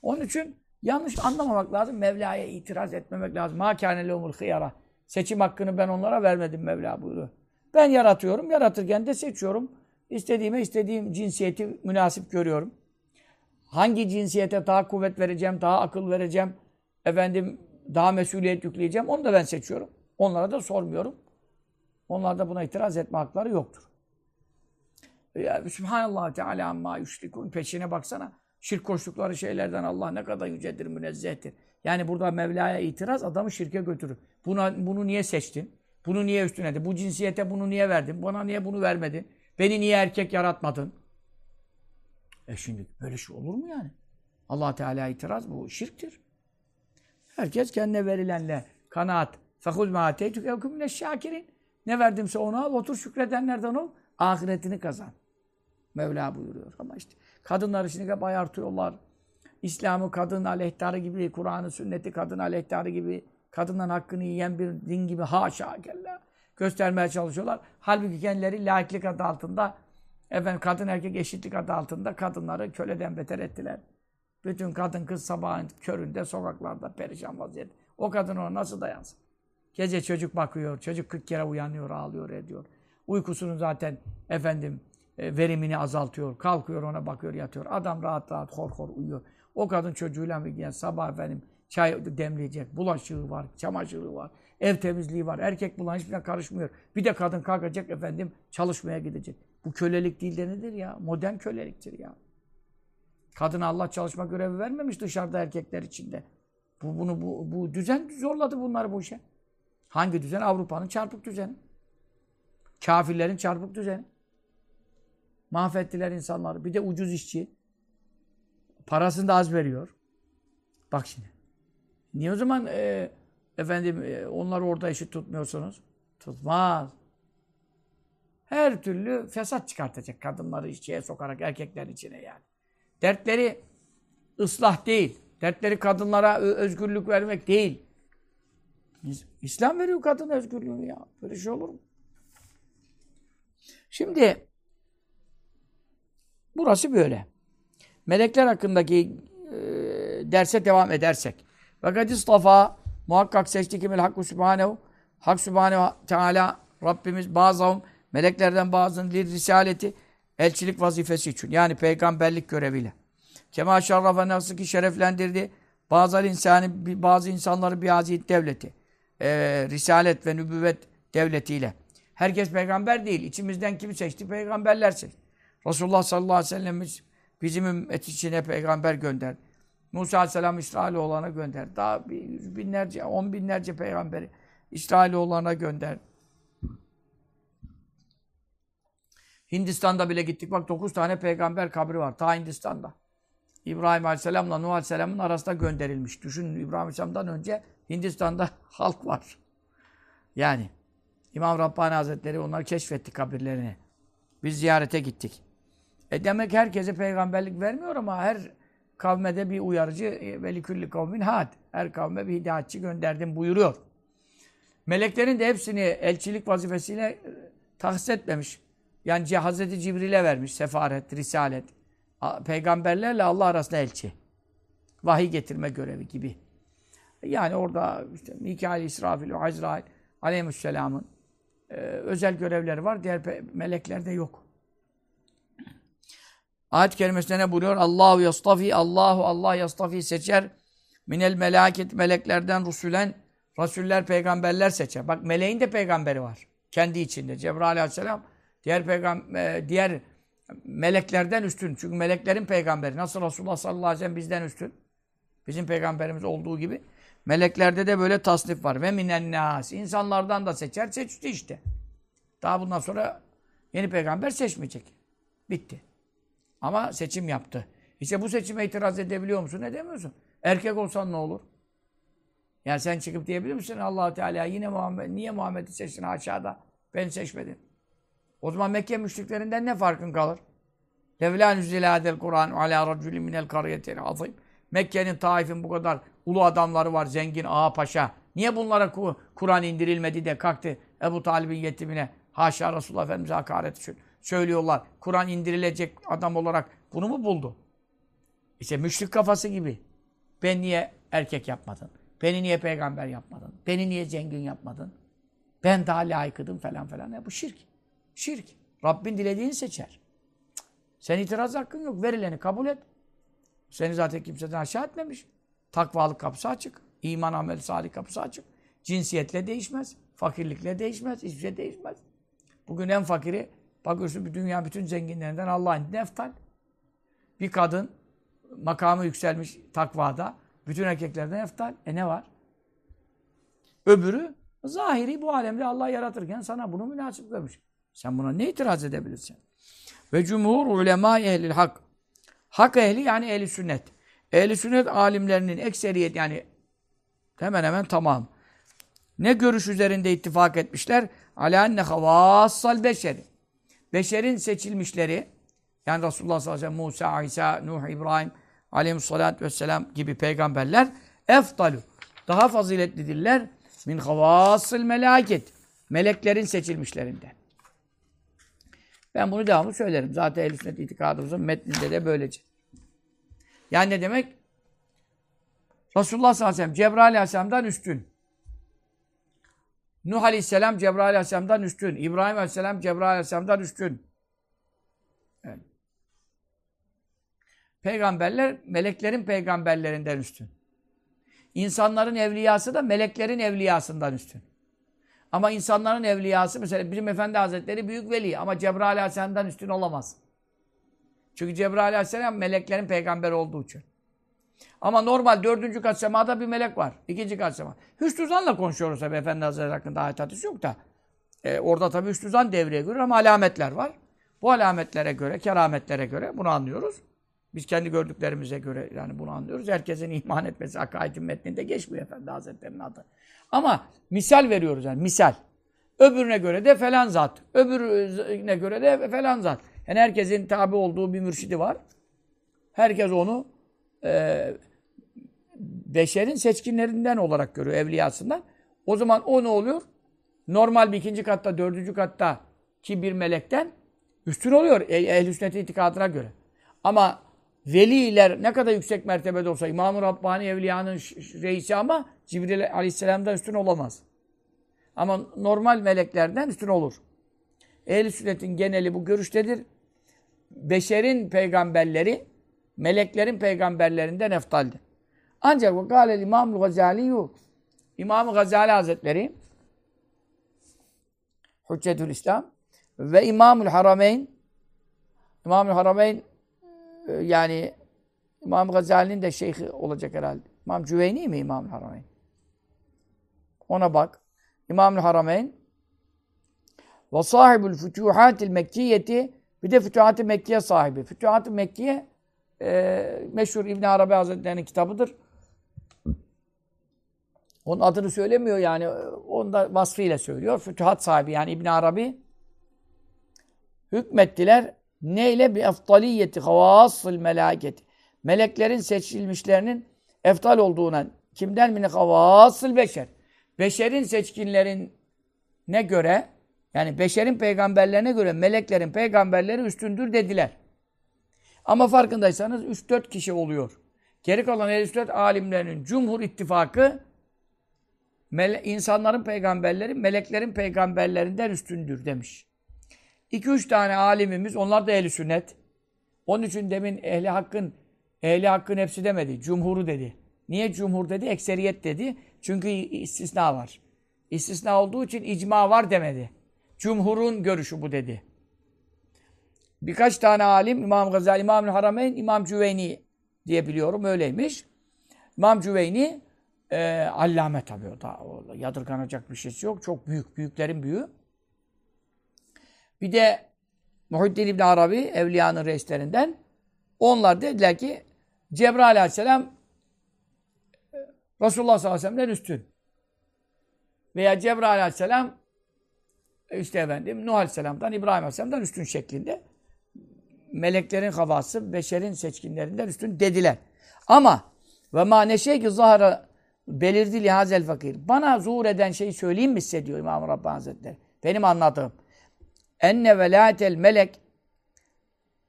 Onun için yanlış anlamamak lazım. Mevla'ya itiraz etmemek lazım. Ma kâne lehumul hıyara. Seçim hakkını ben onlara vermedim Mevla buyuruyor. Ben yaratıyorum. Yaratırken de seçiyorum. İstediğime istediğim cinsiyeti münasip görüyorum. hangi cinsiyete daha kuvvet vereceğim, daha akıl vereceğim, efendim daha mesuliyet yükleyeceğim onu da ben seçiyorum. Onlara da sormuyorum. Onlar da buna itiraz etme hakları yoktur. Ya, Sübhanallah Teala amma yüşrikun. Peşine baksana. Şirk koştukları şeylerden Allah ne kadar yücedir, münezzehtir. Yani burada Mevla'ya itiraz adamı şirke götürür. Buna, bunu niye seçtin? Bunu niye üstüne Bu cinsiyete bunu niye verdin? Bana niye bunu vermedin? Beni niye erkek yaratmadın? E şimdi böyle şey olur mu yani? allah Teala itiraz bu şirktir. Herkes kendine verilenle kanaat. فَخُذْ مَا اَتَيْتُكَ اَوْكُمْ şakirin. Ne verdimse onu al, otur şükredenlerden ol. Ahiretini kazan. Mevla buyuruyor. Ama işte kadınları şimdi hep ayartıyorlar. İslam'ı kadın aleyhtarı gibi, Kur'an'ı sünneti kadın aleyhtarı gibi, kadından hakkını yiyen bir din gibi haşa kella göstermeye çalışıyorlar. Halbuki kendileri laiklik adı altında, efendim kadın erkek eşitlik adı altında kadınları köleden beter ettiler. Bütün kadın kız sabahın köründe sokaklarda perişan vaziyette. O kadın ona nasıl dayansın? Gece çocuk bakıyor, çocuk 40 kere uyanıyor, ağlıyor, ediyor. Uykusunun zaten efendim e, verimini azaltıyor. Kalkıyor ona bakıyor, yatıyor. Adam rahat rahat hor hor uyuyor. O kadın çocuğuyla bir yani sabah efendim çay demleyecek. Bulaşığı var, çamaşırı var, ev temizliği var. Erkek bulan hiçbirine karışmıyor. Bir de kadın kalkacak efendim çalışmaya gidecek. Bu kölelik değil de nedir ya? Modern köleliktir ya. Kadına Allah çalışma görevi vermemiş dışarıda erkekler içinde. Bu, bunu, bu, bu düzen zorladı bunları bu işe. Hangi düzen? Avrupa'nın çarpık düzeni. Kafirlerin çarpık düzeni. Mahvettiler insanları. Bir de ucuz işçi. Parasını da az veriyor. Bak şimdi. Niye o zaman e, efendim e, onları orada eşit tutmuyorsunuz? Tutmaz. Her türlü fesat çıkartacak kadınları işçiye sokarak erkekler içine yani. Dertleri ıslah değil. Dertleri kadınlara özgürlük vermek değil. İslam veriyor kadın özgürlüğünü ya. Böyle şey olur mu? Şimdi burası böyle. Melekler hakkındaki e, derse devam edersek. Fakat istafa muhakkak seçti kimil hakkı sübhanehu. Hak sübhanehu teala Rabbimiz bazı meleklerden bazının risaleti elçilik vazifesi için. Yani peygamberlik göreviyle. Kema şerrafe nasıl ki şereflendirdi. Bazı insanı, bazı insanları bir aziyet devleti. E, risalet ve nübüvvet devletiyle. Herkes peygamber değil. İçimizden kimi seçti? Peygamberler seçti. Resulullah sallallahu aleyhi ve sellemiz bizim ümmet içine peygamber gönderdi. Musa aleyhisselam İsrailoğullarına gönderdi. Daha bir yüz binlerce, on binlerce peygamberi İsrailoğullarına gönderdi. Hindistan'da bile gittik. Bak dokuz tane peygamber kabri var. Ta Hindistan'da. İbrahim Aleyhisselam'la Nuh Aleyhisselam'ın arasında gönderilmiş. Düşünün İbrahim Aleyhisselam'dan önce Hindistan'da halk var. Yani İmam Rabbani Hazretleri onları keşfetti kabirlerini. Biz ziyarete gittik. E demek herkese peygamberlik vermiyor ama her kavme de bir uyarıcı e, ve likülli kavmin had. Her kavme bir hidayetçi gönderdim buyuruyor. Meleklerin de hepsini elçilik vazifesiyle e, tahsis etmemiş. Yani Hazreti Cibril'e vermiş sefaret, risalet. Peygamberlerle Allah arasında elçi. Vahiy getirme görevi gibi. Yani orada işte Mikail, İsrafil, Azrail aleyhisselamın e, özel görevleri var. Diğer meleklerde yok. Ayet kerimesinde ne buyuruyor? Allahu yastafi, Allahu Allah yastafi seçer. Minel melaket meleklerden rusulen Rasuller, peygamberler seçer. Bak meleğin de peygamberi var. Kendi içinde. Cebrail aleyhisselam diğer peygamber diğer meleklerden üstün. Çünkü meleklerin peygamberi. Nasıl Resulullah sallallahu aleyhi ve sellem bizden üstün. Bizim peygamberimiz olduğu gibi. Meleklerde de böyle tasnif var. Ve minen nas. İnsanlardan da seçer. Seçti işte. Daha bundan sonra yeni peygamber seçmeyecek. Bitti. Ama seçim yaptı. İşte bu seçime itiraz edebiliyor musun? Ne demiyorsun? Erkek olsan ne olur? Yani sen çıkıp diyebilir misin allah Teala yine Muhammed, niye Muhammed'i seçtin aşağıda? Beni seçmedin. O zaman Mekke müşriklerinden ne farkın kalır? Levlâ nüzilâdel Kur'an alâ racülün minel kariyetin azim. Mekke'nin, Taif'in bu kadar ulu adamları var, zengin, ağa paşa. Niye bunlara Kur'an indirilmedi de kalktı Ebu Talib'in yetimine haşa Resulullah Efendimiz'e hakaret söylüyorlar. Kur'an indirilecek adam olarak bunu mu buldu? İşte müşrik kafası gibi. Ben niye erkek yapmadın? Beni niye peygamber yapmadın? Beni niye zengin yapmadın? Ben daha layıkıdım falan falan. Ya bu şirk. Şirk. Rabbin dilediğini seçer. Sen itiraz hakkın yok. Verileni kabul et. Seni zaten kimseden aşağı etmemiş. Takvalık kapısı açık. İman, amel, salih kapısı açık. Cinsiyetle değişmez. Fakirlikle değişmez. Hiçbir şey değişmez. Bugün en fakiri bakıyorsun bir dünya bütün zenginlerinden Allah'ın neftal. Bir kadın makamı yükselmiş takvada. Bütün erkeklerden eftal. E ne var? Öbürü zahiri bu alemde Allah yaratırken sana bunu münasip görmüş. Sen buna ne itiraz edebilirsin? Ve cumhur ulema ehlil hak. Hak ehli yani ehli sünnet. Ehli sünnet alimlerinin ekseriyet yani hemen hemen tamam. Ne görüş üzerinde ittifak etmişler? Ala enne havassal beşeri. Beşerin seçilmişleri yani Resulullah sallallahu aleyhi ve sellem, Musa, İsa, Nuh, İbrahim aleyhissalatü vesselam gibi peygamberler eftalu. Daha faziletlidirler min havasıl melaket. Meleklerin seçilmişlerinden. Ben bunu devamlı söylerim. Zaten ehl sünnet itikadımızın metninde de böylece. Yani ne demek? Resulullah sallallahu aleyhi ve sellem Cebrail aleyhisselamdan üstün. Nuh aleyhisselam Cebrail aleyhisselamdan üstün. İbrahim aleyhisselam Cebrail aleyhisselamdan üstün. Peygamberler meleklerin peygamberlerinden üstün. İnsanların evliyası da meleklerin evliyasından üstün. Ama insanların evliyası mesela Birim Efendi Hazretleri büyük veli ama Cebrail Aleyhisselam'dan üstün olamaz. Çünkü Cebrail Aleyhisselam meleklerin peygamberi olduğu için. Ama normal dördüncü kat semada bir melek var. İkinci kat sema. Hüsnü zanla konuşuyoruz tabi Efendi Hazretleri hakkında ayet hadisi yok da. E, orada tabi hüsnü zan devreye giriyor ama alametler var. Bu alametlere göre, kerametlere göre bunu anlıyoruz. Biz kendi gördüklerimize göre yani bunu anlıyoruz. Herkesin iman etmesi akaidin metninde geçmiyor Efendi Hazretleri'nin adı. Ama misal veriyoruz yani misal. Öbürüne göre de falan zat. Öbürüne göre de falan zat. Yani herkesin tabi olduğu bir mürşidi var. Herkes onu e, beşerin seçkinlerinden olarak görüyor, evliyasından. O zaman o ne oluyor? Normal bir ikinci katta, dördüncü katta ki bir melekten üstün oluyor ehl-i sünnet itikadına göre. Ama veliler ne kadar yüksek mertebede olsa İmam-ı Rabbani Evliya'nın reisi ama Cibril Aleyhisselam'dan üstün olamaz. Ama normal meleklerden üstün olur. Ehl-i sünnetin geneli bu görüştedir. Beşerin peygamberleri meleklerin peygamberlerinden eftaldir. Ancak bu gâlel İmam-ı Gazali'yu İmam-ı Gazali Hazretleri Hüccetül İslam ve İmamül Harameyn İmamül Harameyn e, yani İmam Gazali'nin de şeyhi olacak herhalde. İmam Cüveyni mi İmam Harameyn? Ona bak. İmam Harameyn ve sahibül fütühatil mekkiyeti bir de fütühat-ı Mekkiye sahibi. Fütühat-ı Mekkiye e, meşhur İbn Arabi Hazretleri'nin kitabıdır. Onun adını söylemiyor yani. Onu da vasfıyla söylüyor. Fütühat sahibi yani İbn Arabi hükmettiler. Neyle? Bi eftaliyeti havasıl melaketi. Meleklerin seçilmişlerinin eftal olduğuna. Kimden mi? Havasıl beşer. Beşerin seçkinlerine göre yani beşerin peygamberlerine göre meleklerin peygamberleri üstündür dediler. Ama farkındaysanız 3-4 kişi oluyor. Geri kalan 54 alimlerinin cumhur ittifakı insanların peygamberleri meleklerin peygamberlerinden üstündür demiş. 2-3 tane alimimiz onlar da ehli sünnet. Onun için demin ehli hakkın ehli hakkın hepsi demedi. Cumhuru dedi. Niye cumhur dedi? Ekseriyet dedi. Çünkü istisna var. İstisna olduğu için icma var demedi. Cumhurun görüşü bu dedi. Birkaç tane alim İmam Gazali, İmam Harameyn, İmam Cüveyni diye biliyorum öyleymiş. İmam Cüveyni e, allame tabii o da o, yadırganacak bir şey yok. Çok büyük, büyüklerin büyüğü. Bir de Muhiddin İbn Arabi, Evliya'nın reislerinden. Onlar dediler ki Cebrail aleyhisselam Resulullah sallallahu aleyhi ve sellem'den üstün. Veya Cebrail aleyhisselam işte efendim Nuh aleyhisselam'dan, İbrahim aleyhisselam'dan üstün şeklinde meleklerin havası beşerin seçkinlerinden üstün dediler. Ama ve ma neşe ki zahara belirdi lihazel fakir. Bana zuhur eden şeyi söyleyeyim mi size diyor İmam Rabbani Hazretleri. Benim anladığım. Enne velâtel melek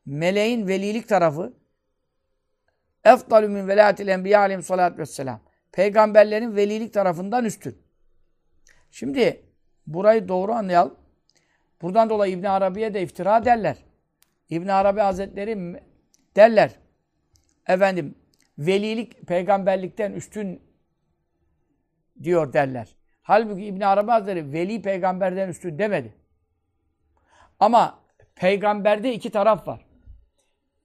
meleğin velilik tarafı efdalü min velâtil enbiya aleyhim salâtu vesselam. Peygamberlerin velilik tarafından üstün. Şimdi burayı doğru anlayalım. Buradan dolayı İbn Arabi'ye de iftira derler. İbn Arabi Hazretleri derler. efendim velilik peygamberlikten üstün diyor derler. Halbuki İbn Arabi Hazretleri veli peygamberden üstün demedi. Ama peygamberde iki taraf var.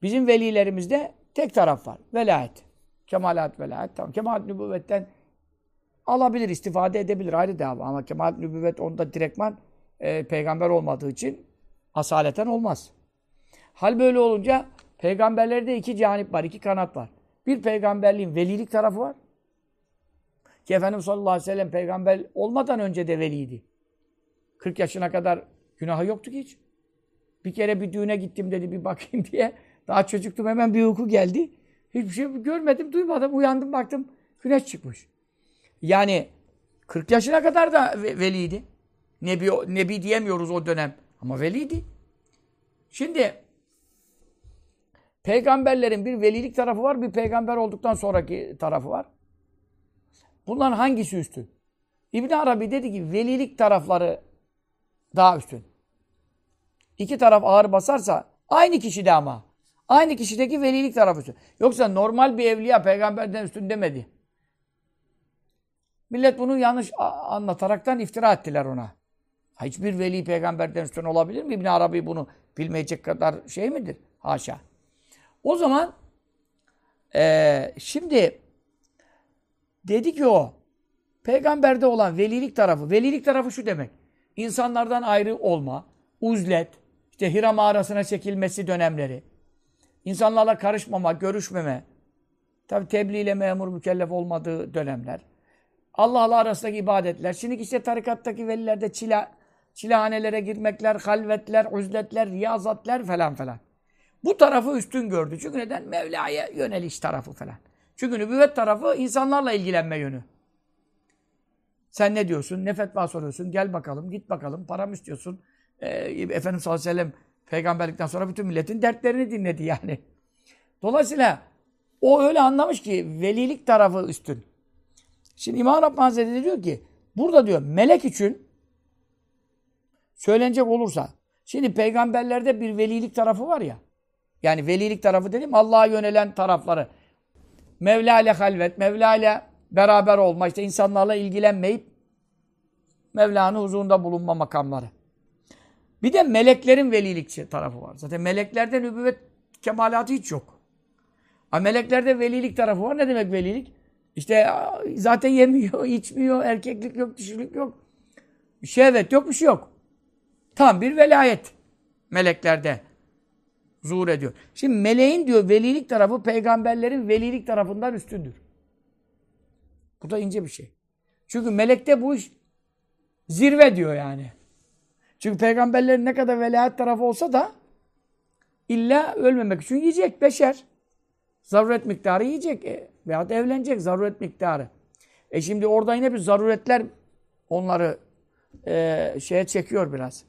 Bizim velilerimizde tek taraf var. Velayet. Kemalat velayet. Tamam. Kemalat nübüvvetten alabilir, istifade edebilir. Ayrı dava. Ama kemalat nübüvvet onda direktman e, peygamber olmadığı için asaleten olmaz. Hal böyle olunca peygamberlerde iki canip var, iki kanat var. Bir peygamberliğin velilik tarafı var. Ki Efendimiz sallallahu aleyhi ve sellem peygamber olmadan önce de veliydi. 40 yaşına kadar günahı yoktu ki hiç. Bir kere bir düğüne gittim dedi bir bakayım diye. Daha çocuktum hemen bir uyku geldi. Hiçbir şey görmedim, duymadım. Uyandım baktım güneş çıkmış. Yani 40 yaşına kadar da veliydi. Nebi, nebi diyemiyoruz o dönem. Ama veliydi. Şimdi peygamberlerin bir velilik tarafı var, bir peygamber olduktan sonraki tarafı var. Bunların hangisi üstün? İbn Arabi dedi ki velilik tarafları daha üstün. İki taraf ağır basarsa aynı kişide ama. Aynı kişideki velilik tarafı üstün. Yoksa normal bir evliya peygamberden üstün demedi. Millet bunu yanlış anlataraktan iftira ettiler ona. Hiçbir veli peygamberden üstün olabilir mi? İbn Arabi bunu bilmeyecek kadar şey midir? Haşa. O zaman e, şimdi dedi ki o peygamberde olan velilik tarafı. Velilik tarafı şu demek. İnsanlardan ayrı olma, uzlet, işte Hira mağarasına çekilmesi dönemleri, insanlarla karışmama, görüşmeme, tabi tebliğ ile memur mükellef olmadığı dönemler, Allah'la arasındaki ibadetler. Şimdi işte tarikattaki velilerde çila, çilehanelere girmekler, halvetler, uzletler, riyazatler falan falan. Bu tarafı üstün gördü. Çünkü neden? Mevla'ya yöneliş tarafı falan. Çünkü nübüvvet tarafı insanlarla ilgilenme yönü. Sen ne diyorsun? Ne fetva soruyorsun? Gel bakalım, git bakalım. Param istiyorsun. Ee, Efendimiz sallallahu aleyhi ve sellem peygamberlikten sonra bütün milletin dertlerini dinledi yani. Dolayısıyla o öyle anlamış ki velilik tarafı üstün. Şimdi İmam Rabbani Hazretleri diyor ki burada diyor melek için söylenecek olursa şimdi peygamberlerde bir velilik tarafı var ya yani velilik tarafı dedim Allah'a yönelen tarafları Mevla ile halvet, Mevla ile beraber olma, işte insanlarla ilgilenmeyip Mevla'nın huzurunda bulunma makamları. Bir de meleklerin velilik tarafı var. Zaten meleklerde nübüvvet kemalatı hiç yok. Ama meleklerde velilik tarafı var. Ne demek velilik? İşte zaten yemiyor, içmiyor, erkeklik yok, dişilik yok. Şehvet yok, bir şey yok. Tam bir velayet meleklerde zuhur ediyor. Şimdi meleğin diyor velilik tarafı peygamberlerin velilik tarafından üstündür. Bu da ince bir şey. Çünkü melekte bu iş zirve diyor yani. Çünkü peygamberlerin ne kadar velayet tarafı olsa da illa ölmemek için yiyecek beşer. Zaruret miktarı yiyecek. E, veyahut evlenecek zaruret miktarı. E şimdi orada yine bir zaruretler onları e, şeye çekiyor biraz.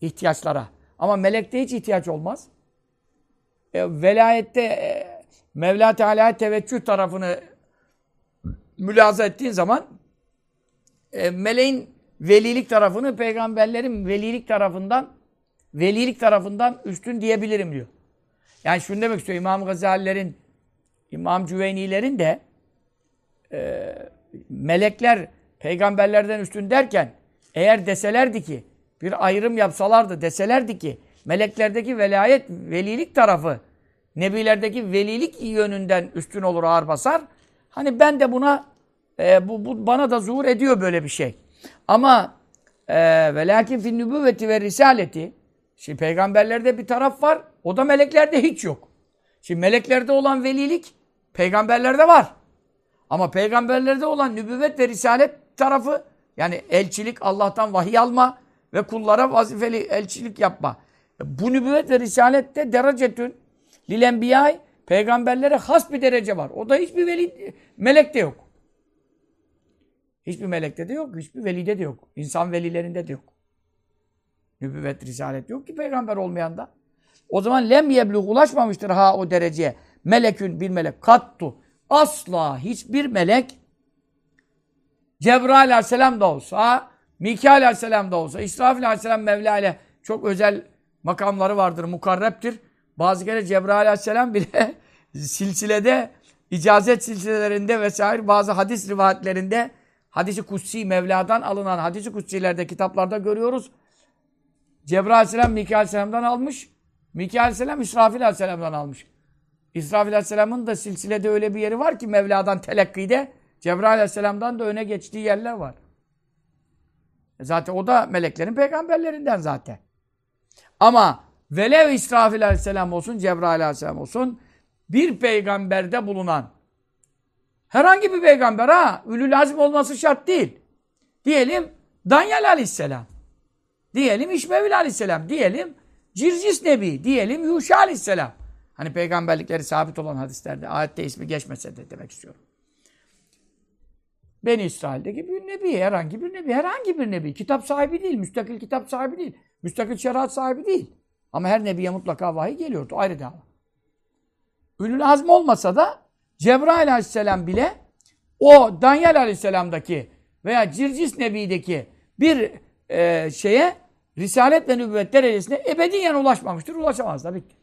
ihtiyaçlara. Ama melekte hiç ihtiyaç olmaz. E, velayette e, Mevla Teala'ya teveccüh tarafını mülaza ettiğin zaman e, meleğin velilik tarafını peygamberlerin velilik tarafından velilik tarafından üstün diyebilirim diyor. Yani şunu demek istiyor İmam Gazalilerin İmam Cüveynilerin de e, melekler peygamberlerden üstün derken eğer deselerdi ki bir ayrım yapsalardı deselerdi ki meleklerdeki velayet, velilik tarafı nebilerdeki velilik yönünden üstün olur ağır basar. Hani ben de buna e, bu, bu bana da zuhur ediyor böyle bir şey. Ama e, ve lakin fin nübüvveti ve risaleti şimdi peygamberlerde bir taraf var. O da meleklerde hiç yok. Şimdi meleklerde olan velilik peygamberlerde var. Ama peygamberlerde olan nübüvvet ve risalet tarafı yani elçilik Allah'tan vahiy alma ve kullara vazifeli elçilik yapma. Bu nübüvvet ve risalette derecetün lil enbiyay peygamberlere has bir derece var. O da hiçbir veli melekte yok. Hiçbir melekte de yok, hiçbir velide de yok. İnsan velilerinde de yok. Nübüvvet, risalet yok ki peygamber olmayan da. O zaman lem yeblug ulaşmamıştır ha o dereceye. Melekün bir melek kattu. Asla hiçbir melek Cebrail aleyhisselam da olsa, Mikail aleyhisselam da olsa, İsrafil aleyhisselam Mevla ile çok özel makamları vardır, mukarreptir. Bazı kere Cebrail aleyhisselam bile silsilede, icazet silsilelerinde vesaire bazı hadis rivayetlerinde hadisi kutsi Mevla'dan alınan hadisi kutsilerde kitaplarda görüyoruz. Cebrail aleyhisselam Mikail aleyhisselamdan almış. Mikail aleyhisselam İsrafil aleyhisselamdan almış. İsrafil aleyhisselamın da silsilede öyle bir yeri var ki Mevla'dan telekkide Cebrail aleyhisselamdan da öne geçtiği yerler var. E zaten o da meleklerin peygamberlerinden zaten. Ama velev İsrafil aleyhisselam olsun, Cebrail aleyhisselam olsun bir peygamberde bulunan herhangi bir peygamber ha, ülül azim olması şart değil. Diyelim Danyal aleyhisselam. Diyelim İşmevil aleyhisselam. Diyelim Circis Nebi. Diyelim Yuşa aleyhisselam. Hani peygamberlikleri sabit olan hadislerde ayette ismi geçmese de demek istiyorum. Beni İsrail'deki bir nebi, herhangi bir nebi, herhangi bir nebi. Kitap sahibi değil, müstakil kitap sahibi değil. Müstakil şeriat sahibi değil. Ama her nebiye mutlaka vahiy geliyordu. Ayrı dava. Ülül azm olmasa da Cebrail aleyhisselam bile o Danyal aleyhisselamdaki veya Circis Nebi'deki bir e, şeye Risalet ve nübüvvet derecesine ebediyen ulaşmamıştır. Ulaşamaz da bitti.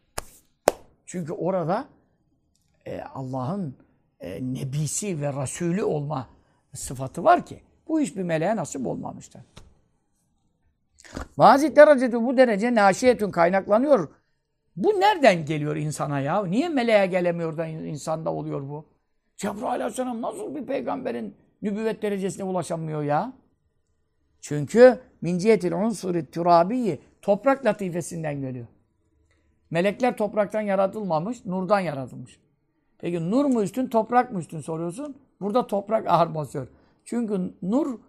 Çünkü orada e, Allah'ın e, nebisi ve rasulü olma sıfatı var ki bu hiçbir meleğe nasip olmamıştır. Bazı derecede bu derece naşiyetün kaynaklanıyor. Bu nereden geliyor insana ya? Niye meleğe gelemiyor da insanda oluyor bu? Cebrail aleyhisselam nasıl bir peygamberin nübüvvet derecesine ulaşamıyor ya? Çünkü minciyetil unsuri türabiyi toprak latifesinden geliyor. Melekler topraktan yaratılmamış, nurdan yaratılmış. Peki nur mu üstün, toprak mı üstün soruyorsun? Burada toprak ağır basıyor. Çünkü nur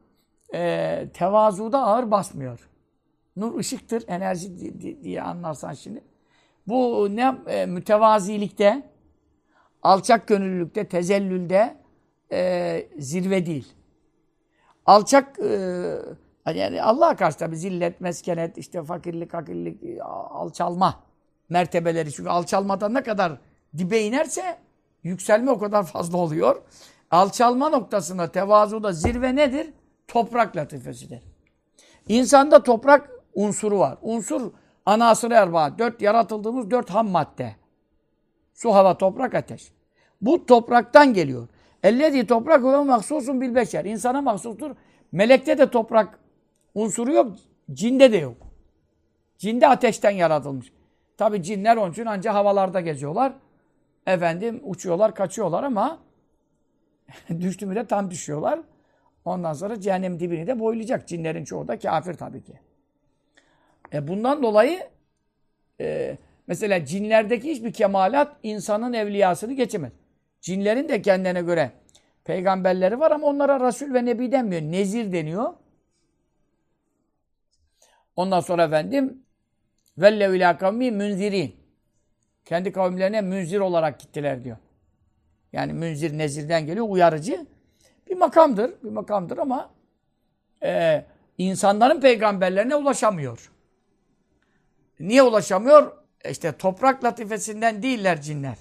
e, tevazuda ağır basmıyor. Nur ışıktır, enerji diye anlarsan şimdi. Bu ne e, mütevazilikte, alçak gönüllülükte, tezellülde e, zirve değil. Alçak e, yani Allah'a karşı tabi zillet, meskenet, işte fakirlik, hakirlik, alçalma mertebeleri. Çünkü alçalmadan ne kadar dibe inerse yükselme o kadar fazla oluyor. Alçalma noktasında, tevazuda zirve nedir? Toprak latifesidir. İnsanda toprak unsuru var. Unsur anasır erba. Dört yaratıldığımız dört ham madde. Su, hava, toprak, ateş. Bu topraktan geliyor. Ellezi toprak ve mahsusun bil beşer. İnsana mahsustur. Melekte de toprak unsuru yok. Cinde de yok. Cinde ateşten yaratılmış. Tabi cinler onun için ancak havalarda geziyorlar. Efendim uçuyorlar, kaçıyorlar ama düştü mü de tam düşüyorlar. Ondan sonra cehennem dibini de boylayacak. Cinlerin çoğu da kafir tabii ki. E bundan dolayı e, mesela cinlerdeki hiçbir kemalat insanın evliyasını geçemez. Cinlerin de kendine göre peygamberleri var ama onlara Resul ve Nebi denmiyor. Nezir deniyor. Ondan sonra efendim velle ilâ kavmi münzirin. Kendi kavimlerine münzir olarak gittiler diyor. Yani münzir nezirden geliyor, uyarıcı. Bir makamdır, bir makamdır ama e, insanların peygamberlerine ulaşamıyor. Niye ulaşamıyor? E işte toprak latifesinden değiller cinler.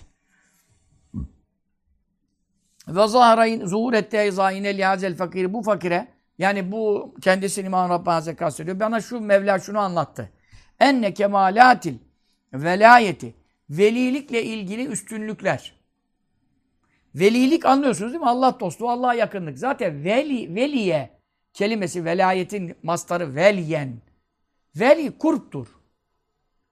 Ve zahrayn zuhur etti zahine lihazel fakir bu fakire yani bu kendisini İmam Rabbani Hazretleri kastediyor. Bana şu Mevla şunu anlattı. Enne kemalatil velayeti velilikle ilgili üstünlükler. Velilik anlıyorsunuz değil mi? Allah dostluğu, Allah'a yakınlık. Zaten veli, veliye kelimesi velayetin mastarı velyen. Veli kurptur.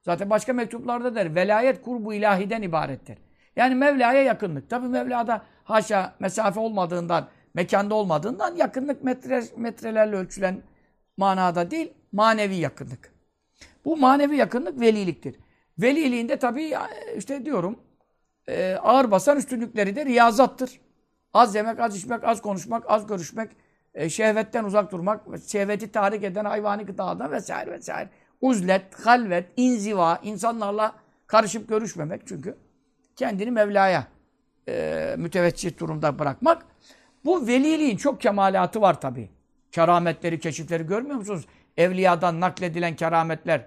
Zaten başka mektuplarda der. Velayet kurbu ilahiden ibarettir. Yani Mevla'ya yakınlık. Tabi Mevla'da haşa mesafe olmadığından, mekanda olmadığından yakınlık metre, metrelerle ölçülen manada değil, manevi yakınlık. Bu manevi yakınlık veliliktir. Veliliğinde tabii işte diyorum e, ağır basan üstünlükleri de riyazattır. Az yemek, az içmek, az konuşmak, az görüşmek, e, şehvetten uzak durmak, şehveti tahrik eden hayvani gıdadan vesaire vesaire. Uzlet, halvet, inziva, insanlarla karışıp görüşmemek çünkü kendini Mevla'ya e, müteveccih durumda bırakmak. Bu veliliğin çok kemalatı var tabii. Kerametleri, keşifleri görmüyor musunuz? Evliyadan nakledilen kerametler.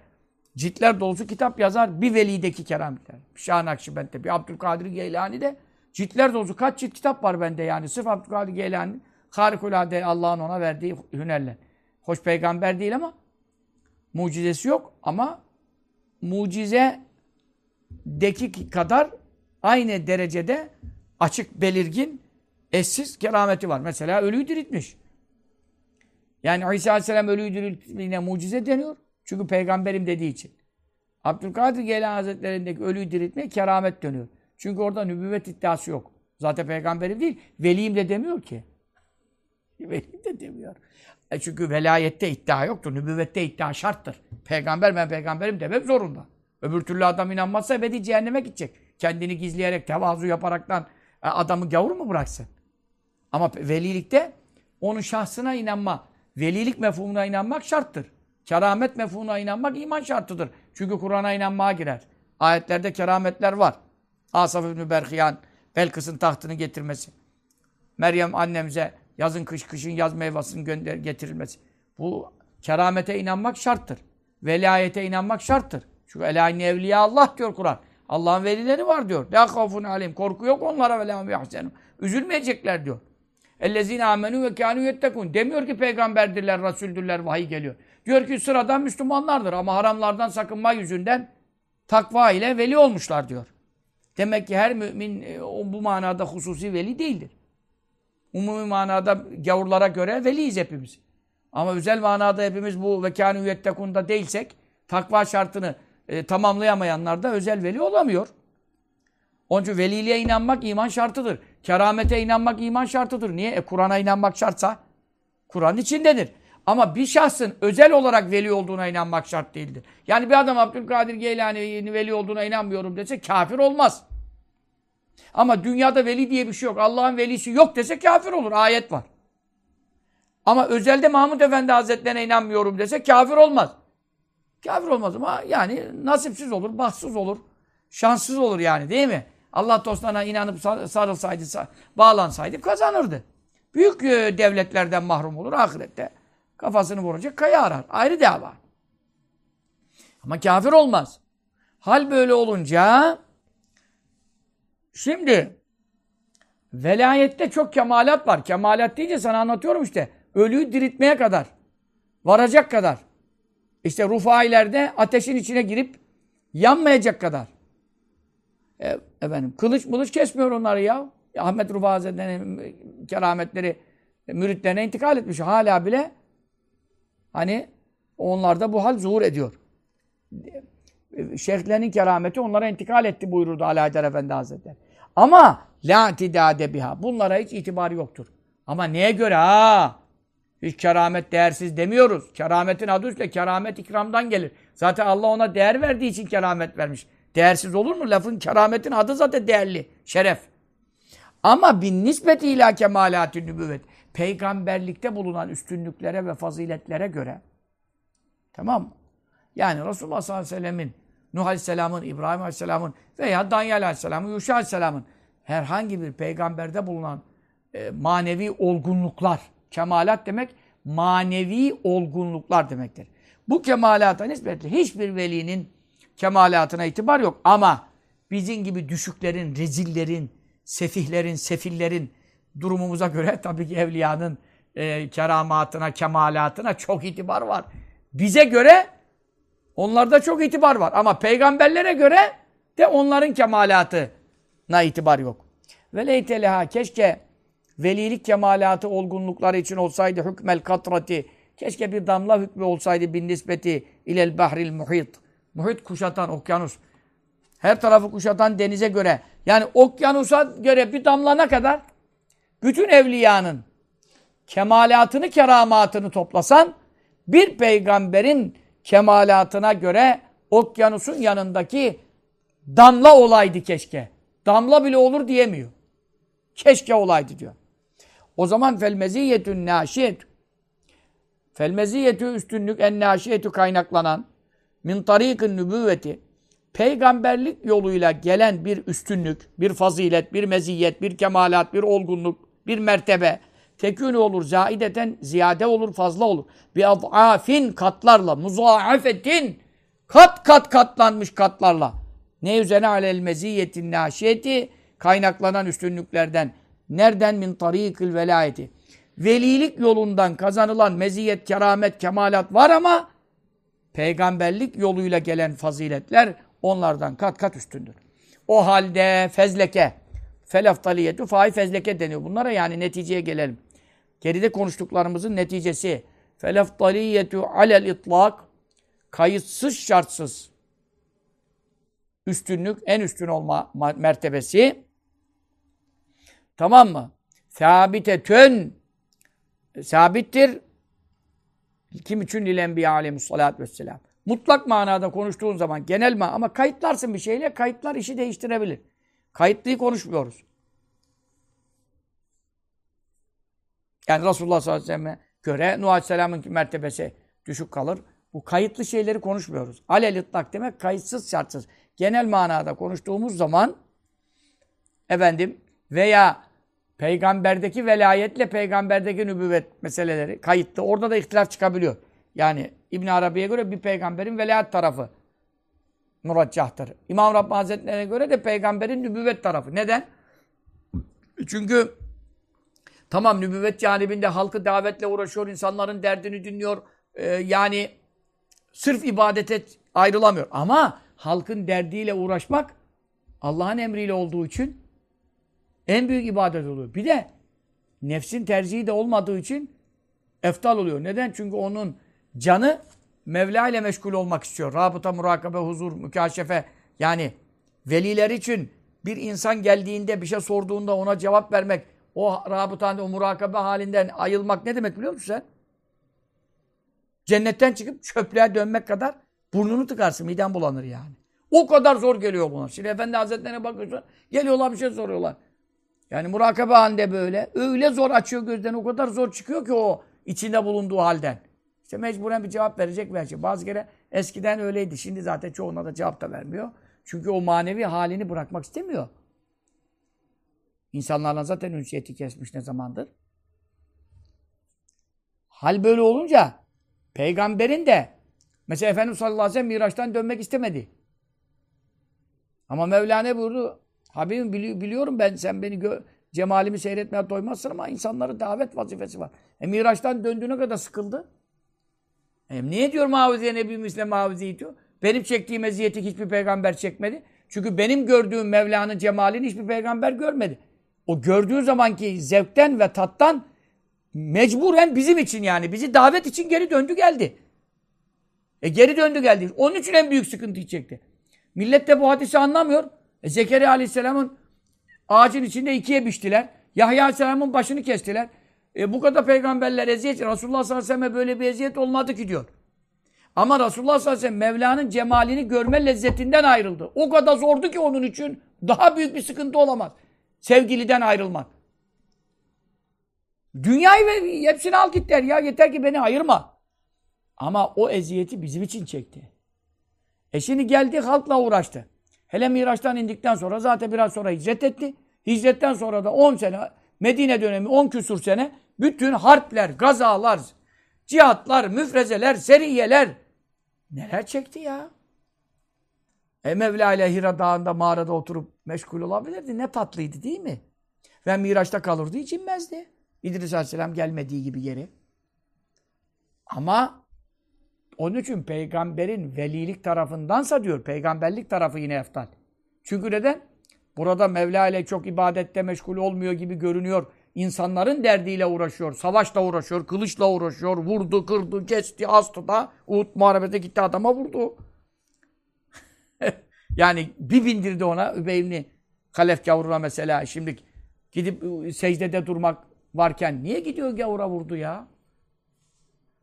Ciltler dolusu kitap yazar bir velideki kerametler. Şah Nakşibend'de, bir Abdülkadir Geylani'de ciltler dolusu kaç cilt kitap var bende yani. Sırf Abdülkadir Geylani harikulade Allah'ın ona verdiği hünerler. Hoş peygamber değil ama mucizesi yok ama mucize deki kadar aynı derecede açık, belirgin, eşsiz kerameti var. Mesela ölüyü diriltmiş. Yani İsa Aleyhisselam ölüyü dirilttiğine mucize deniyor. Çünkü peygamberim dediği için. Abdülkadir Geylani Hazretleri'ndeki ölüyü diriltmeye keramet dönüyor. Çünkü orada nübüvvet iddiası yok. Zaten peygamberim değil. Veliyim de demiyor ki. Veliyim de demiyor. E çünkü velayette iddia yoktur. Nübüvvette iddia şarttır. Peygamber ben peygamberim demek zorunda. Öbür türlü adam inanmazsa ebedi cehenneme gidecek. Kendini gizleyerek, tevazu yaparaktan e, adamı gavur mu bıraksın? Ama velilikte onun şahsına inanma, velilik mefhumuna inanmak şarttır. Keramet mefhumuna inanmak iman şartıdır. Çünkü Kur'an'a inanmaya girer. Ayetlerde kerametler var. Asaf İbni Berhiyan, Belkıs'ın tahtını getirmesi. Meryem annemize yazın kış, kışın yaz meyvasının gönder getirilmesi. Bu keramete inanmak şarttır. Velayete inanmak şarttır. Çünkü elâine evliya Allah diyor Kur'an. Allah'ın velileri var diyor. La kafun alim. Korku yok onlara ve la. Üzülmeyecekler diyor. Ellezine amenu ve kânû yettekûn. Demiyor ki peygamberdirler, rasuldürler, vahiy geliyor. Diyor ki sıradan Müslümanlardır ama haramlardan sakınma yüzünden takva ile veli olmuşlar diyor. Demek ki her mümin e, bu manada hususi veli değildir. Umumi manada gavurlara göre veliyiz hepimiz. Ama özel manada hepimiz bu vekânü yettekunda değilsek takva şartını e, tamamlayamayanlar da özel veli olamıyor. Onun için veliliğe inanmak iman şartıdır. Keramete inanmak iman şartıdır. Niye? E Kur'an'a inanmak şartsa Kur'an içindedir. Ama bir şahsın özel olarak veli olduğuna inanmak şart değildir. Yani bir adam Abdülkadir Geylani'nin veli olduğuna inanmıyorum dese kafir olmaz. Ama dünyada veli diye bir şey yok. Allah'ın velisi yok dese kafir olur. Ayet var. Ama özelde Mahmud Efendi Hazretlerine inanmıyorum dese kafir olmaz. Kafir olmaz ama yani nasipsiz olur, bahtsız olur, şanssız olur yani değil mi? Allah dostlarına inanıp sarılsaydı, bağlansaydı kazanırdı. Büyük e, devletlerden mahrum olur ahirette. Kafasını vuracak kaya arar. Ayrı dava. Ama kafir olmaz. Hal böyle olunca şimdi velayette çok kemalat var. Kemalat deyince sana anlatıyorum işte. Ölüyü diriltmeye kadar. Varacak kadar. İşte rufailerde ateşin içine girip yanmayacak kadar. E, efendim, kılıç mılıç kesmiyor onları ya. Ahmet Rufa Hazretleri'nin kerametleri müritlerine intikal etmiş. Hala bile hani onlarda bu hal zuhur ediyor. Şeyhlerinin kerameti onlara intikal etti buyururdu Ali Haydar Efendi Hazretleri. Ama la tidade biha. Bunlara hiç itibar yoktur. Ama neye göre ha? Hiç keramet değersiz demiyoruz. Kerametin adı üstte keramet ikramdan gelir. Zaten Allah ona değer verdiği için keramet vermiş. Değersiz olur mu? Lafın kerametin adı zaten değerli. Şeref. Ama bin nispeti ila kemalatü nübüvvet. Peygamberlikte bulunan üstünlüklere ve faziletlere göre tamam mı? Yani Resulullah sallallahu aleyhi ve sellemin, Nuh aleyhisselamın, İbrahim aleyhisselamın veya Danyal aleyhisselamın, Yuşa aleyhisselamın herhangi bir peygamberde bulunan e, manevi olgunluklar, kemalat demek manevi olgunluklar demektir. Bu kemalata nispetle hiçbir velinin kemalatına itibar yok. Ama bizim gibi düşüklerin, rezillerin, sefihlerin, sefillerin durumumuza göre tabii ki evliyanın e, keramatına, kemalatına çok itibar var. Bize göre onlarda çok itibar var. Ama peygamberlere göre de onların kemalatına itibar yok. Ve leyteleha keşke velilik kemalatı olgunlukları için olsaydı hükmel katrati keşke bir damla hükmü olsaydı bin nispeti ilel bahril muhit. Muhit kuşatan okyanus. Her tarafı kuşatan denize göre. Yani okyanusa göre bir damlana kadar bütün evliyanın kemalatını, keramatını toplasan bir peygamberin kemalatına göre okyanusun yanındaki damla olaydı keşke. Damla bile olur diyemiyor. Keşke olaydı diyor. O zaman fel meziyetün naşiyet fel meziyetü üstünlük en naşiyetü kaynaklanan min tarikin nübüvveti peygamberlik yoluyla gelen bir üstünlük, bir fazilet, bir meziyet, bir kemalat, bir olgunluk, bir mertebe tekünü olur, zaideten ziyade olur, fazla olur. Bir adafin katlarla, muzaafetin kat kat katlanmış katlarla. Ne üzerine alel meziyetin naşiyeti kaynaklanan üstünlüklerden. Nereden min tarikil velayeti. Velilik yolundan kazanılan meziyet, keramet, kemalat var ama peygamberlik yoluyla gelen faziletler onlardan kat kat üstündür. O halde fezleke. Felaftaliyetü fai fezleke deniyor. Bunlara yani neticeye gelelim. Geride konuştuklarımızın neticesi. Felaftaliyetü alel itlak. Kayıtsız şartsız. Üstünlük, en üstün olma mertebesi. Tamam mı? Sabitetün. Sabittir. Kim için lil enbiya aleyhissalatü vesselam. Mutlak manada konuştuğun zaman genel ma ama kayıtlarsın bir şeyle kayıtlar işi değiştirebilir. Kayıtlıyı konuşmuyoruz. Yani Resulullah sallallahu aleyhi ve sellem'e göre Nuh aleyhisselamın mertebesi düşük kalır. Bu kayıtlı şeyleri konuşmuyoruz. Alel itlak demek kayıtsız şartsız. Genel manada konuştuğumuz zaman efendim veya peygamberdeki velayetle peygamberdeki nübüvvet meseleleri kayıtlı. Orada da ihtilaf çıkabiliyor. Yani İbn Arabi'ye göre bir peygamberin velayet tarafı muraccahtır. İmam Rabbani Hazretleri'ne göre de peygamberin nübüvvet tarafı. Neden? Çünkü tamam nübüvvet canibinde halkı davetle uğraşıyor, insanların derdini dinliyor. Ee, yani sırf ibadete ayrılamıyor. Ama halkın derdiyle uğraşmak Allah'ın emriyle olduğu için en büyük ibadet oluyor. Bir de nefsin tercihi de olmadığı için eftal oluyor. Neden? Çünkü onun canı Mevla ile meşgul olmak istiyor. Rabıta, murakabe, huzur, mükaşefe. Yani veliler için bir insan geldiğinde bir şey sorduğunda ona cevap vermek, o rabıtan, o murakabe halinden ayılmak ne demek biliyor musun sen? Cennetten çıkıp çöplüğe dönmek kadar burnunu tıkarsın, miden bulanır yani. O kadar zor geliyor buna. Şimdi Efendi Hazretlerine bakıyorsun, geliyorlar bir şey soruyorlar. Yani murakabe halinde böyle. Öyle zor açıyor gözden, o kadar zor çıkıyor ki o içinde bulunduğu halden. İşte mecburen bir cevap verecek verecek. Bazı kere eskiden öyleydi. Şimdi zaten çoğuna da cevap da vermiyor. Çünkü o manevi halini bırakmak istemiyor. İnsanlarla zaten ünsiyeti kesmiş ne zamandır. Hal böyle olunca peygamberin de mesela Efendimiz sallallahu aleyhi ve sellem Miraç'tan dönmek istemedi. Ama Mevlana buyurdu. Habibim bili biliyorum ben sen beni cemalimi seyretmeye doymazsın ama insanların davet vazifesi var. E Miraç'tan döndüğüne kadar sıkıldı. E, niye diyor Muavize'ye Nebi Müslim Muavize'yi diyor? Benim çektiğim eziyeti hiçbir peygamber çekmedi. Çünkü benim gördüğüm Mevla'nın cemalini hiçbir peygamber görmedi. O gördüğü zamanki zevkten ve tattan mecburen bizim için yani bizi davet için geri döndü geldi. E geri döndü geldi. Onun için en büyük sıkıntıyı çekti. Millet de bu hadisi anlamıyor. E Zekeriya Aleyhisselam'ın ağacın içinde ikiye biçtiler. Yahya Aleyhisselam'ın başını kestiler. E bu kadar peygamberler eziyet, Resulullah sallallahu aleyhi ve sellem böyle bir eziyet olmadı ki diyor. Ama Resulullah sallallahu aleyhi ve sellem Mevla'nın cemalini görme lezzetinden ayrıldı. O kadar zordu ki onun için daha büyük bir sıkıntı olamaz. Sevgiliden ayrılmak. Dünyayı ve hepsini al git der ya yeter ki beni ayırma. Ama o eziyeti bizim için çekti. E şimdi geldi halkla uğraştı. Hele Miraç'tan indikten sonra zaten biraz sonra hicret etti. Hicretten sonra da 10 sene Medine dönemi 10 küsur sene bütün harpler, gazalar, cihatlar, müfrezeler, seriyeler neler çekti ya? E Mevla ile Hira Dağı'nda mağarada oturup meşgul olabilirdi. Ne tatlıydı değil mi? Ve Miraç'ta kalırdı hiç inmezdi. İdris Aleyhisselam gelmediği gibi geri. Ama onun için peygamberin velilik tarafındansa diyor, peygamberlik tarafı yine eftal. Çünkü neden? Burada Mevla ile çok ibadette meşgul olmuyor gibi görünüyor. İnsanların derdiyle uğraşıyor, savaşla uğraşıyor, kılıçla uğraşıyor, vurdu, kırdı, kesti, astı da Uhud muharebede gitti adama vurdu. Yani bir bindirdi ona Übeyvni Halef gavuruna mesela. Şimdi gidip secdede durmak varken niye gidiyor gavura vurdu ya?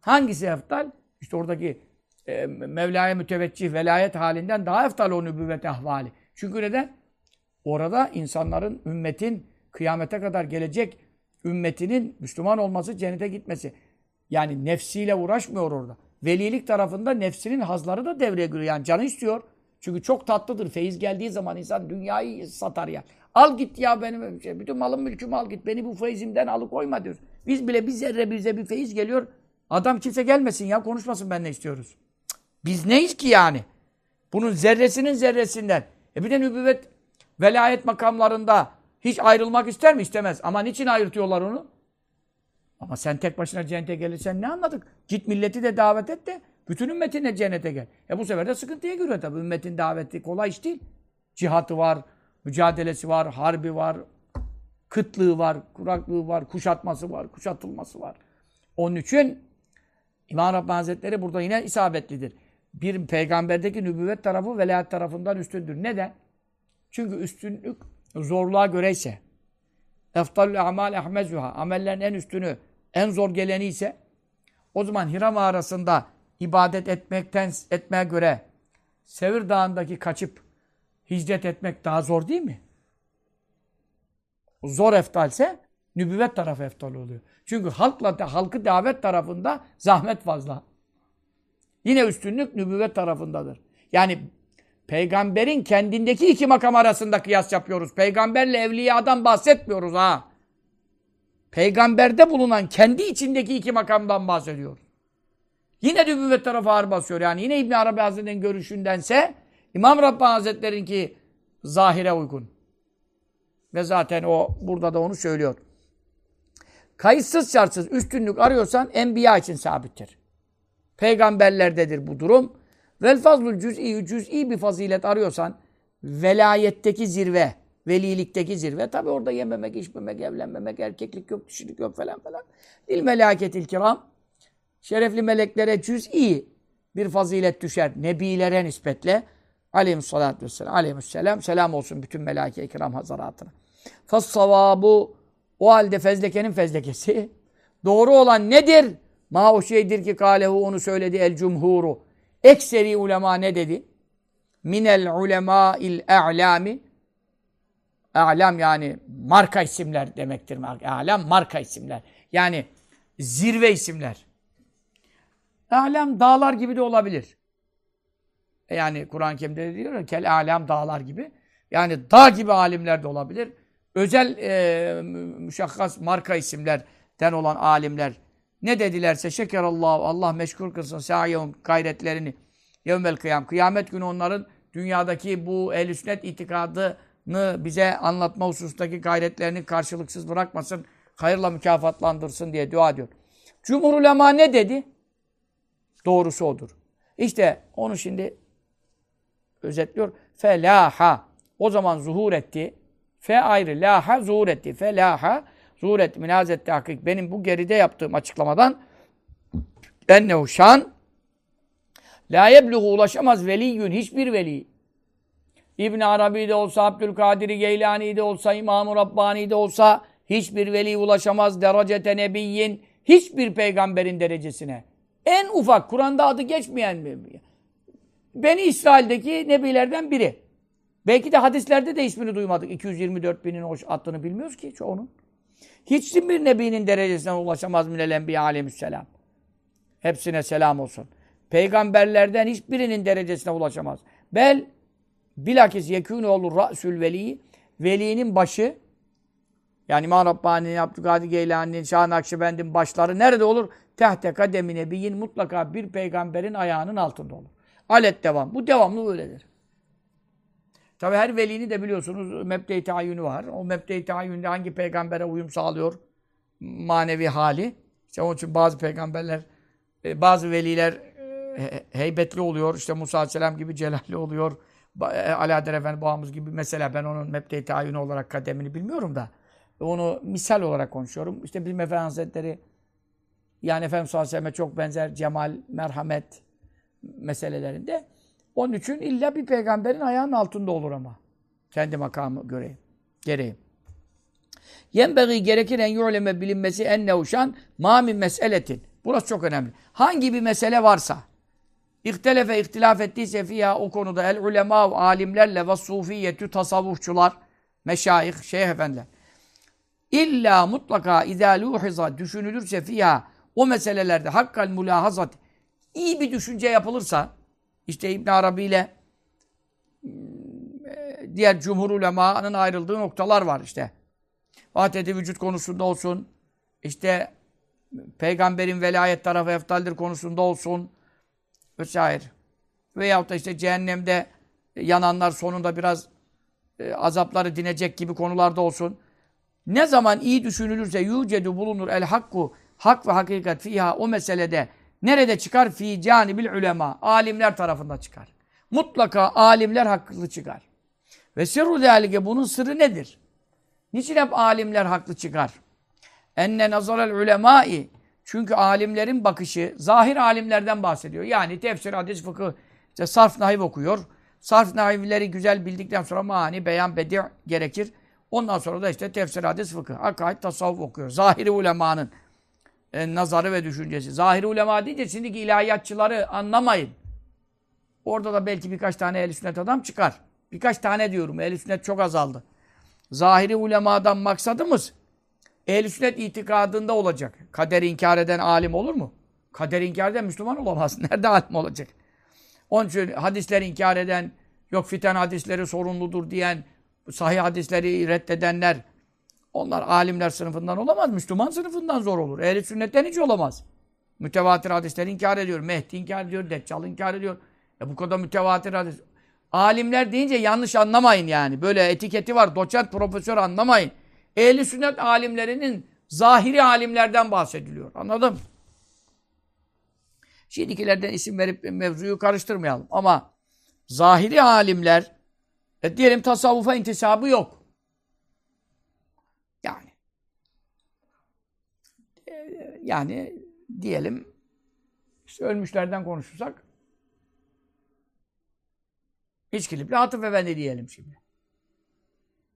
Hangisi eftal? İşte oradaki e, Mevla'ya müteveccih velayet halinden daha eftal o nübüvvet ahvali. Çünkü neden? Orada insanların, ümmetin kıyamete kadar gelecek ümmetinin Müslüman olması, cennete gitmesi. Yani nefsiyle uğraşmıyor orada. Velilik tarafında nefsinin hazları da devreye giriyor. Yani canı istiyor. Çünkü çok tatlıdır. Feyiz geldiği zaman insan dünyayı satar ya. Al git ya benim şey, bütün malım mülkümü al git. Beni bu feyizimden alıkoyma diyor. Biz bile bir zerre bize bir feyiz geliyor. Adam kimse gelmesin ya konuşmasın ben ne istiyoruz. Biz neyiz ki yani? Bunun zerresinin zerresinden. E bir de nübüvvet velayet makamlarında hiç ayrılmak ister mi? İstemez. Ama niçin ayırtıyorlar onu? Ama sen tek başına cennete gelirsen ne anladık? Git milleti de davet et de bütün ümmetinle cennete gel. E bu sefer de sıkıntıya giriyor tabii. Ümmetin daveti kolay iş değil. Cihatı var, mücadelesi var, harbi var, kıtlığı var, kuraklığı var, kuşatması var, kuşatılması var. Onun için İmam Rabbani Hazretleri burada yine isabetlidir. Bir peygamberdeki nübüvvet tarafı velayet tarafından üstündür. Neden? Çünkü üstünlük zorluğa göre ise eftalü amal ehmezuha amellerin en üstünü, en zor geleni ise o zaman Hira mağarasında ibadet etmekten etmeye göre Sevir Dağı'ndaki kaçıp hicret etmek daha zor değil mi? Zor eftalse nübüvvet tarafı eftal oluyor. Çünkü halkla halkı davet tarafında zahmet fazla. Yine üstünlük nübüvvet tarafındadır. Yani peygamberin kendindeki iki makam arasında kıyas yapıyoruz. Peygamberle evliyadan bahsetmiyoruz ha. Peygamberde bulunan kendi içindeki iki makamdan bahsediyoruz. Yine nübüvvet tarafı ağır basıyor. Yani yine İbn Arabi Hazretleri'nin görüşündense İmam Rabbani Hazretleri'ninki zahire uygun. Ve zaten o burada da onu söylüyor. Kayıtsız şartsız üstünlük arıyorsan enbiya için sabittir. Peygamberlerdedir bu durum. Vel fazlul cüz'i, cüz'i bir fazilet arıyorsan velayetteki zirve, velilikteki zirve. Tabi orada yememek, içmemek, evlenmemek, erkeklik yok, dişilik yok falan falan. İl melaketil kiram. Şerefli meleklere cüz'i bir fazilet düşer. Nebilere nispetle. Aleyhissalatü vesselam. Aleyhisselam. Selam olsun bütün melaike-i kiram hazaratına. Fassavabu o halde fezlekenin fezlekesi. Doğru olan nedir? Ma o şeydir ki kalehu onu söyledi el cumhuru. Ekseri ulema ne dedi? Minel ulema il a'lami. A'lam yani marka isimler demektir. A'lam marka isimler. Yani zirve isimler. A'lam dağlar gibi de olabilir. Yani Kur'an-ı diyor ya kel a'lam dağlar gibi. Yani dağ gibi alimler de olabilir özel e, müşakkas marka isimlerden olan alimler ne dedilerse şekerallahu Allah meşgul kılsın sa'yehum gayretlerini yevmel kıyam. Kıyamet günü onların dünyadaki bu ehl sünnet itikadını bize anlatma husustaki gayretlerini karşılıksız bırakmasın. Hayırla mükafatlandırsın diye dua ediyor. Cumhur ulema ne dedi? Doğrusu odur. İşte onu şimdi özetliyor. Felaha. O zaman zuhur etti. Fe ayrı. Laha zuhur etti. Fe laha zuhur etti. Minazet tahkik. Benim bu geride yaptığım açıklamadan ennehu şan la yebluğu ulaşamaz veliyyün. Hiçbir veli. İbn Arabi de olsa, Abdülkadir Geylani de olsa, İmam-ı Rabbani de olsa hiçbir veli ulaşamaz derecete nebiyyin. Hiçbir peygamberin derecesine. En ufak, Kur'an'da adı geçmeyen mi? Beni İsrail'deki nebilerden biri. Belki de hadislerde de ismini duymadık. 224 binin o adını bilmiyoruz ki çoğunun. Hiçbir nebinin derecesine ulaşamaz minel enbiya aleyhisselam. Hepsine selam olsun. Peygamberlerden hiçbirinin derecesine ulaşamaz. Bel bilakis yekûne olur ra'sül veli velinin başı yani İmam Rabbani'nin, Abdülkadir Geylani'nin, Şah Nakşibend'in başları nerede olur? Tehte kademi nebiyin mutlaka bir peygamberin ayağının altında olur. Alet devam. Bu devamlı öyledir. Tabi her velinin de biliyorsunuz mebde-i tayyünü var. O mebde-i tayyünde hangi peygambere uyum sağlıyor manevi hali. İşte onun için bazı peygamberler, e, bazı veliler e, heybetli oluyor. İşte Musa Aleyhisselam gibi celalli oluyor. E, Alaeddin Efendi babamız gibi mesela ben onun mebde-i tayyünü olarak kademini bilmiyorum da onu misal olarak konuşuyorum. İşte bizim Efendi Hazretleri yani Efendimiz sallallahu çok benzer cemal, merhamet meselelerinde. Onun için illa bir peygamberin ayağının altında olur ama. Kendi makamı göre, gereği. Yenbeği gerekir en yu'leme bilinmesi en nevşan ma min meseletin. Burası çok önemli. Hangi bir mesele varsa, İhtelefe ihtilaf ettiyse fiyha o konuda el ulema alimlerle ve sufiyyetü tasavvufçular, meşayih, şeyh efendiler. İlla mutlaka izâ luhiza düşünülürse fiyha o meselelerde hakkal mülahazat iyi bir düşünce yapılırsa işte İbn Arabi ile hmm, diğer cumhur ulemanın ayrıldığı noktalar var işte. Vahdeti vücut konusunda olsun, işte peygamberin velayet tarafı eftaldir konusunda olsun vesaire. Veyahut da işte cehennemde yananlar sonunda biraz e, azapları dinecek gibi konularda olsun. Ne zaman iyi düşünülürse yucedu bulunur el hakku hak ve hakikat fiha o meselede Nerede çıkar? Fi canibil ulema. Alimler tarafında çıkar. Mutlaka alimler haklı çıkar. Ve sirru zâlike bunun sırrı nedir? Niçin hep alimler haklı çıkar? Enne nazarel ulemâi çünkü alimlerin bakışı, zahir alimlerden bahsediyor. Yani tefsir, hadis, fıkıh, işte sarf nahiv okuyor. Sarf nahivleri güzel bildikten sonra mani, beyan, bedi' gerekir. Ondan sonra da işte tefsir, hadis, fıkıh, akaid, tasavvuf okuyor. Zahiri ulemanın e, nazarı ve düşüncesi. Zahiri ulema deyince şimdiki ilahiyatçıları anlamayın. Orada da belki birkaç tane ehl sünnet adam çıkar. Birkaç tane diyorum. ehl sünnet çok azaldı. Zahiri ulemadan maksadımız ehl sünnet itikadında olacak. Kader inkar eden alim olur mu? Kader inkar eden Müslüman olamaz. Nerede alim olacak? Onun için hadisleri inkar eden, yok fiten hadisleri sorumludur diyen, sahih hadisleri reddedenler, onlar alimler sınıfından olamaz. Müslüman sınıfından zor olur. Ehl-i sünnetten hiç olamaz. Mütevatir hadisleri inkar ediyor. Mehdi inkar ediyor. Deccal inkar ediyor. E bu kadar mütevatir hadis. Alimler deyince yanlış anlamayın yani. Böyle etiketi var. Doçent, profesör anlamayın. Ehli sünnet alimlerinin zahiri alimlerden bahsediliyor. Anladın Şimdikilerden isim verip mevzuyu karıştırmayalım. Ama zahiri alimler e diyelim tasavvufa intisabı yok. Yani e, yani diyelim işte ölmüşlerden konuşursak İçkilipli Atıf Efendi diyelim şimdi.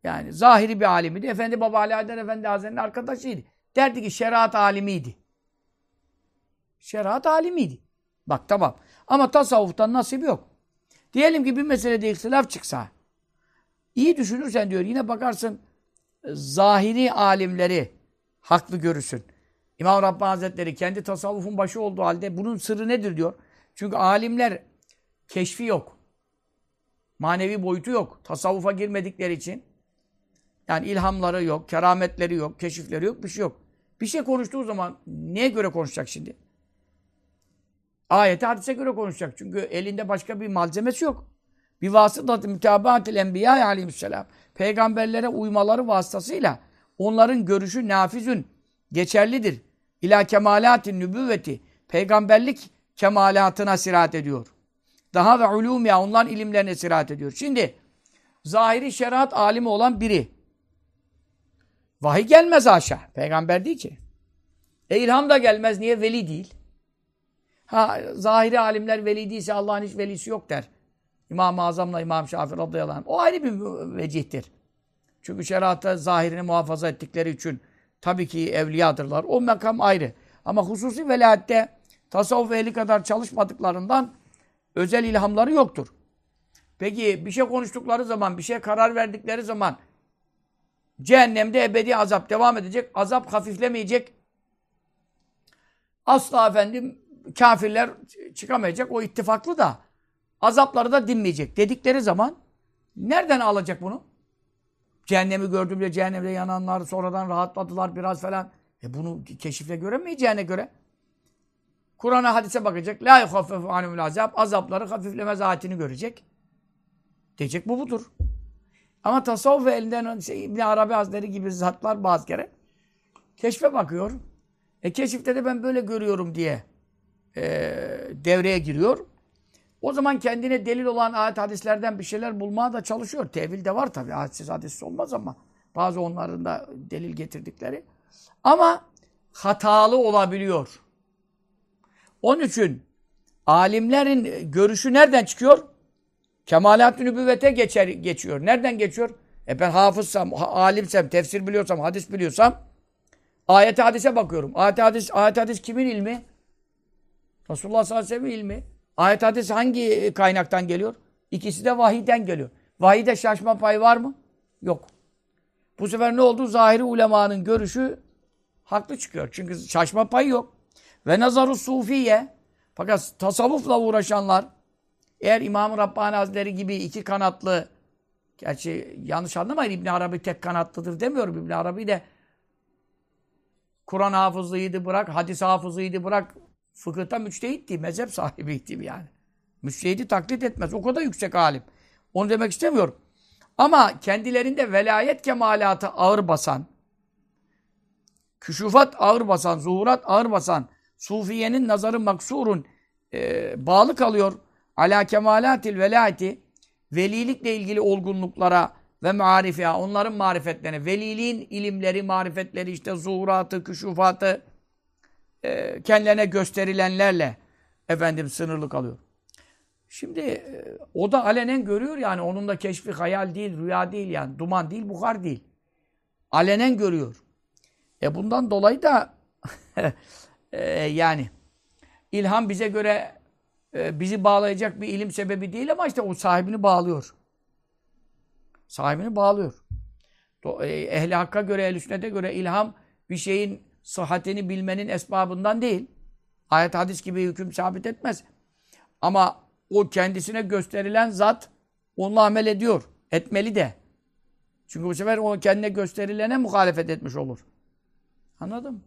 Yani zahiri bir alimiydi. Efendi Baba Ali Haydar Efendi Hazretleri'nin arkadaşıydı. Derdi ki şeriat alimiydi. Şeriat alimiydi. Bak tamam. Ama tasavvuftan nasip yok. Diyelim ki bir meselede ihtilaf çıksa, iyi düşünürsen diyor, yine bakarsın zahiri alimleri haklı görürsün. İmam Rabbani Hazretleri kendi tasavvufun başı olduğu halde bunun sırrı nedir diyor. Çünkü alimler keşfi yok. Manevi boyutu yok. Tasavvufa girmedikleri için. Yani ilhamları yok, kerametleri yok, keşifleri yok, bir şey yok. Bir şey konuştuğu zaman neye göre konuşacak şimdi? Ayete hadise göre konuşacak. Çünkü elinde başka bir malzemesi yok. Bir vasıtat mütabaatil enbiya aleyhisselam. Peygamberlere uymaları vasıtasıyla onların görüşü nafizün geçerlidir. İla kemalatin nübüvveti. Peygamberlik kemalatına sirat ediyor. Daha ve ulûmiya onların ilimlerine sirat ediyor. Şimdi zahiri şeriat alimi olan biri vahiy gelmez aşağı. Peygamber değil ki. E ilham da gelmez. Niye? Veli değil. Ha, zahiri alimler veli değilse Allah'ın hiç velisi yok der. İmam-ı Azam'la İmam Şafir radıyallahu anh. O ayrı bir vecihtir. Çünkü şeriatta zahirini muhafaza ettikleri için tabii ki evliyadırlar. O makam ayrı. Ama hususi velayatte tasavvuf ehli kadar çalışmadıklarından özel ilhamları yoktur. Peki bir şey konuştukları zaman, bir şey karar verdikleri zaman cehennemde ebedi azap devam edecek. Azap hafiflemeyecek. Asla efendim kafirler çıkamayacak. O ittifaklı da azapları da dinmeyecek dedikleri zaman nereden alacak bunu? Cehennemi gördüğümde cehennemde yananlar sonradan rahatladılar biraz falan. E bunu keşifle göremeyeceğine göre Kur'an'a hadise bakacak. La yuhaffefu anumul azap. Azapları hafifleme zatini görecek. Diyecek bu budur. Ama tasavvuf elinden şey, İbn Arabi Hazretleri gibi zatlar bazı kere keşfe bakıyor. E keşifte de ben böyle görüyorum diye e, devreye giriyor. O zaman kendine delil olan ayet hadislerden bir şeyler bulmaya da çalışıyor. Tevil de var tabii. Ayetsiz hadis olmaz ama bazı onların da delil getirdikleri. Ama hatalı olabiliyor. Onun için alimlerin görüşü nereden çıkıyor? Kemalat-ı nübüvvete geçer, geçiyor. Nereden geçiyor? E ben hafızsam, alimsem, tefsir biliyorsam, hadis biliyorsam ayet hadise bakıyorum. Ayet hadis, ayet hadis kimin ilmi? Resulullah sallallahu aleyhi ve sellem ilmi. Ayet hadis hangi kaynaktan geliyor? İkisi de vahiyden geliyor. Vahide şaşma payı var mı? Yok. Bu sefer ne oldu? Zahiri ulemanın görüşü haklı çıkıyor. Çünkü şaşma payı yok. Ve nazaru sufiye fakat tasavvufla uğraşanlar eğer İmam-ı Rabbani Hazretleri gibi iki kanatlı gerçi yanlış anlamayın İbn Arabi tek kanatlıdır demiyorum. İbn Arabi de Kur'an hafızlığıydı bırak, hadis hafızlığıydı bırak, fıkıhta müçtehitti, mezhep sahibiydi yani. Müçtehidi taklit etmez. O kadar yüksek alim. Onu demek istemiyorum. Ama kendilerinde velayet kemalatı ağır basan, küşufat ağır basan, zuhurat ağır basan, sufiyenin nazarı maksurun e, bağlı kalıyor. Ala kemalatil velayeti velilikle ilgili olgunluklara ve marifiya, onların marifetlerine, veliliğin ilimleri, marifetleri, işte zuhuratı, küşufatı, e, kendilerine gösterilenlerle efendim sınırlı kalıyor. Şimdi e, o da alenen görüyor yani onun da keşfi hayal değil, rüya değil yani duman değil, buhar değil. Alenen görüyor. E bundan dolayı da e, yani ilham bize göre e, bizi bağlayacak bir ilim sebebi değil ama işte o sahibini bağlıyor. Sahibini bağlıyor. E, Ehli Hakk'a göre, ehl sünnete göre ilham bir şeyin sıhhatini bilmenin esbabından değil. Ayet hadis gibi hüküm sabit etmez. Ama o kendisine gösterilen zat onunla amel ediyor. Etmeli de. Çünkü bu sefer o kendine gösterilene muhalefet etmiş olur. Anladın?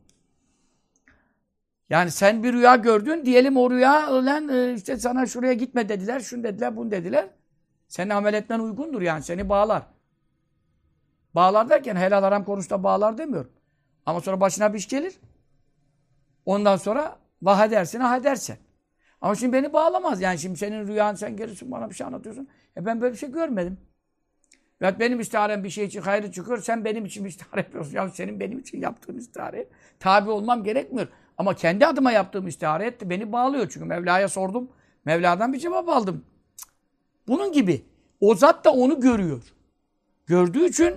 Yani sen bir rüya gördün, diyelim o rüya ölen e, işte sana şuraya gitme dediler, şunu dediler, bunu dediler. Senin amel etmen uygundur yani, seni bağlar. Bağlar derken helal haram konusunda bağlar demiyorum. Ama sonra başına bir iş gelir. Ondan sonra vah edersin, ah edersin. Ama şimdi beni bağlamaz. Yani şimdi senin rüyan, sen gelirsin bana bir şey anlatıyorsun. E ben böyle bir şey görmedim. Ya benim istiharem bir şey için hayrı çıkıyor. Sen benim için bir istihare yapıyorsun. Ya senin benim için yaptığın istihare tabi olmam gerekmiyor. Ama kendi adıma yaptığım istihare etti. Beni bağlıyor. Çünkü Mevla'ya sordum. Mevla'dan bir cevap aldım. Bunun gibi. O zat da onu görüyor. Gördüğü için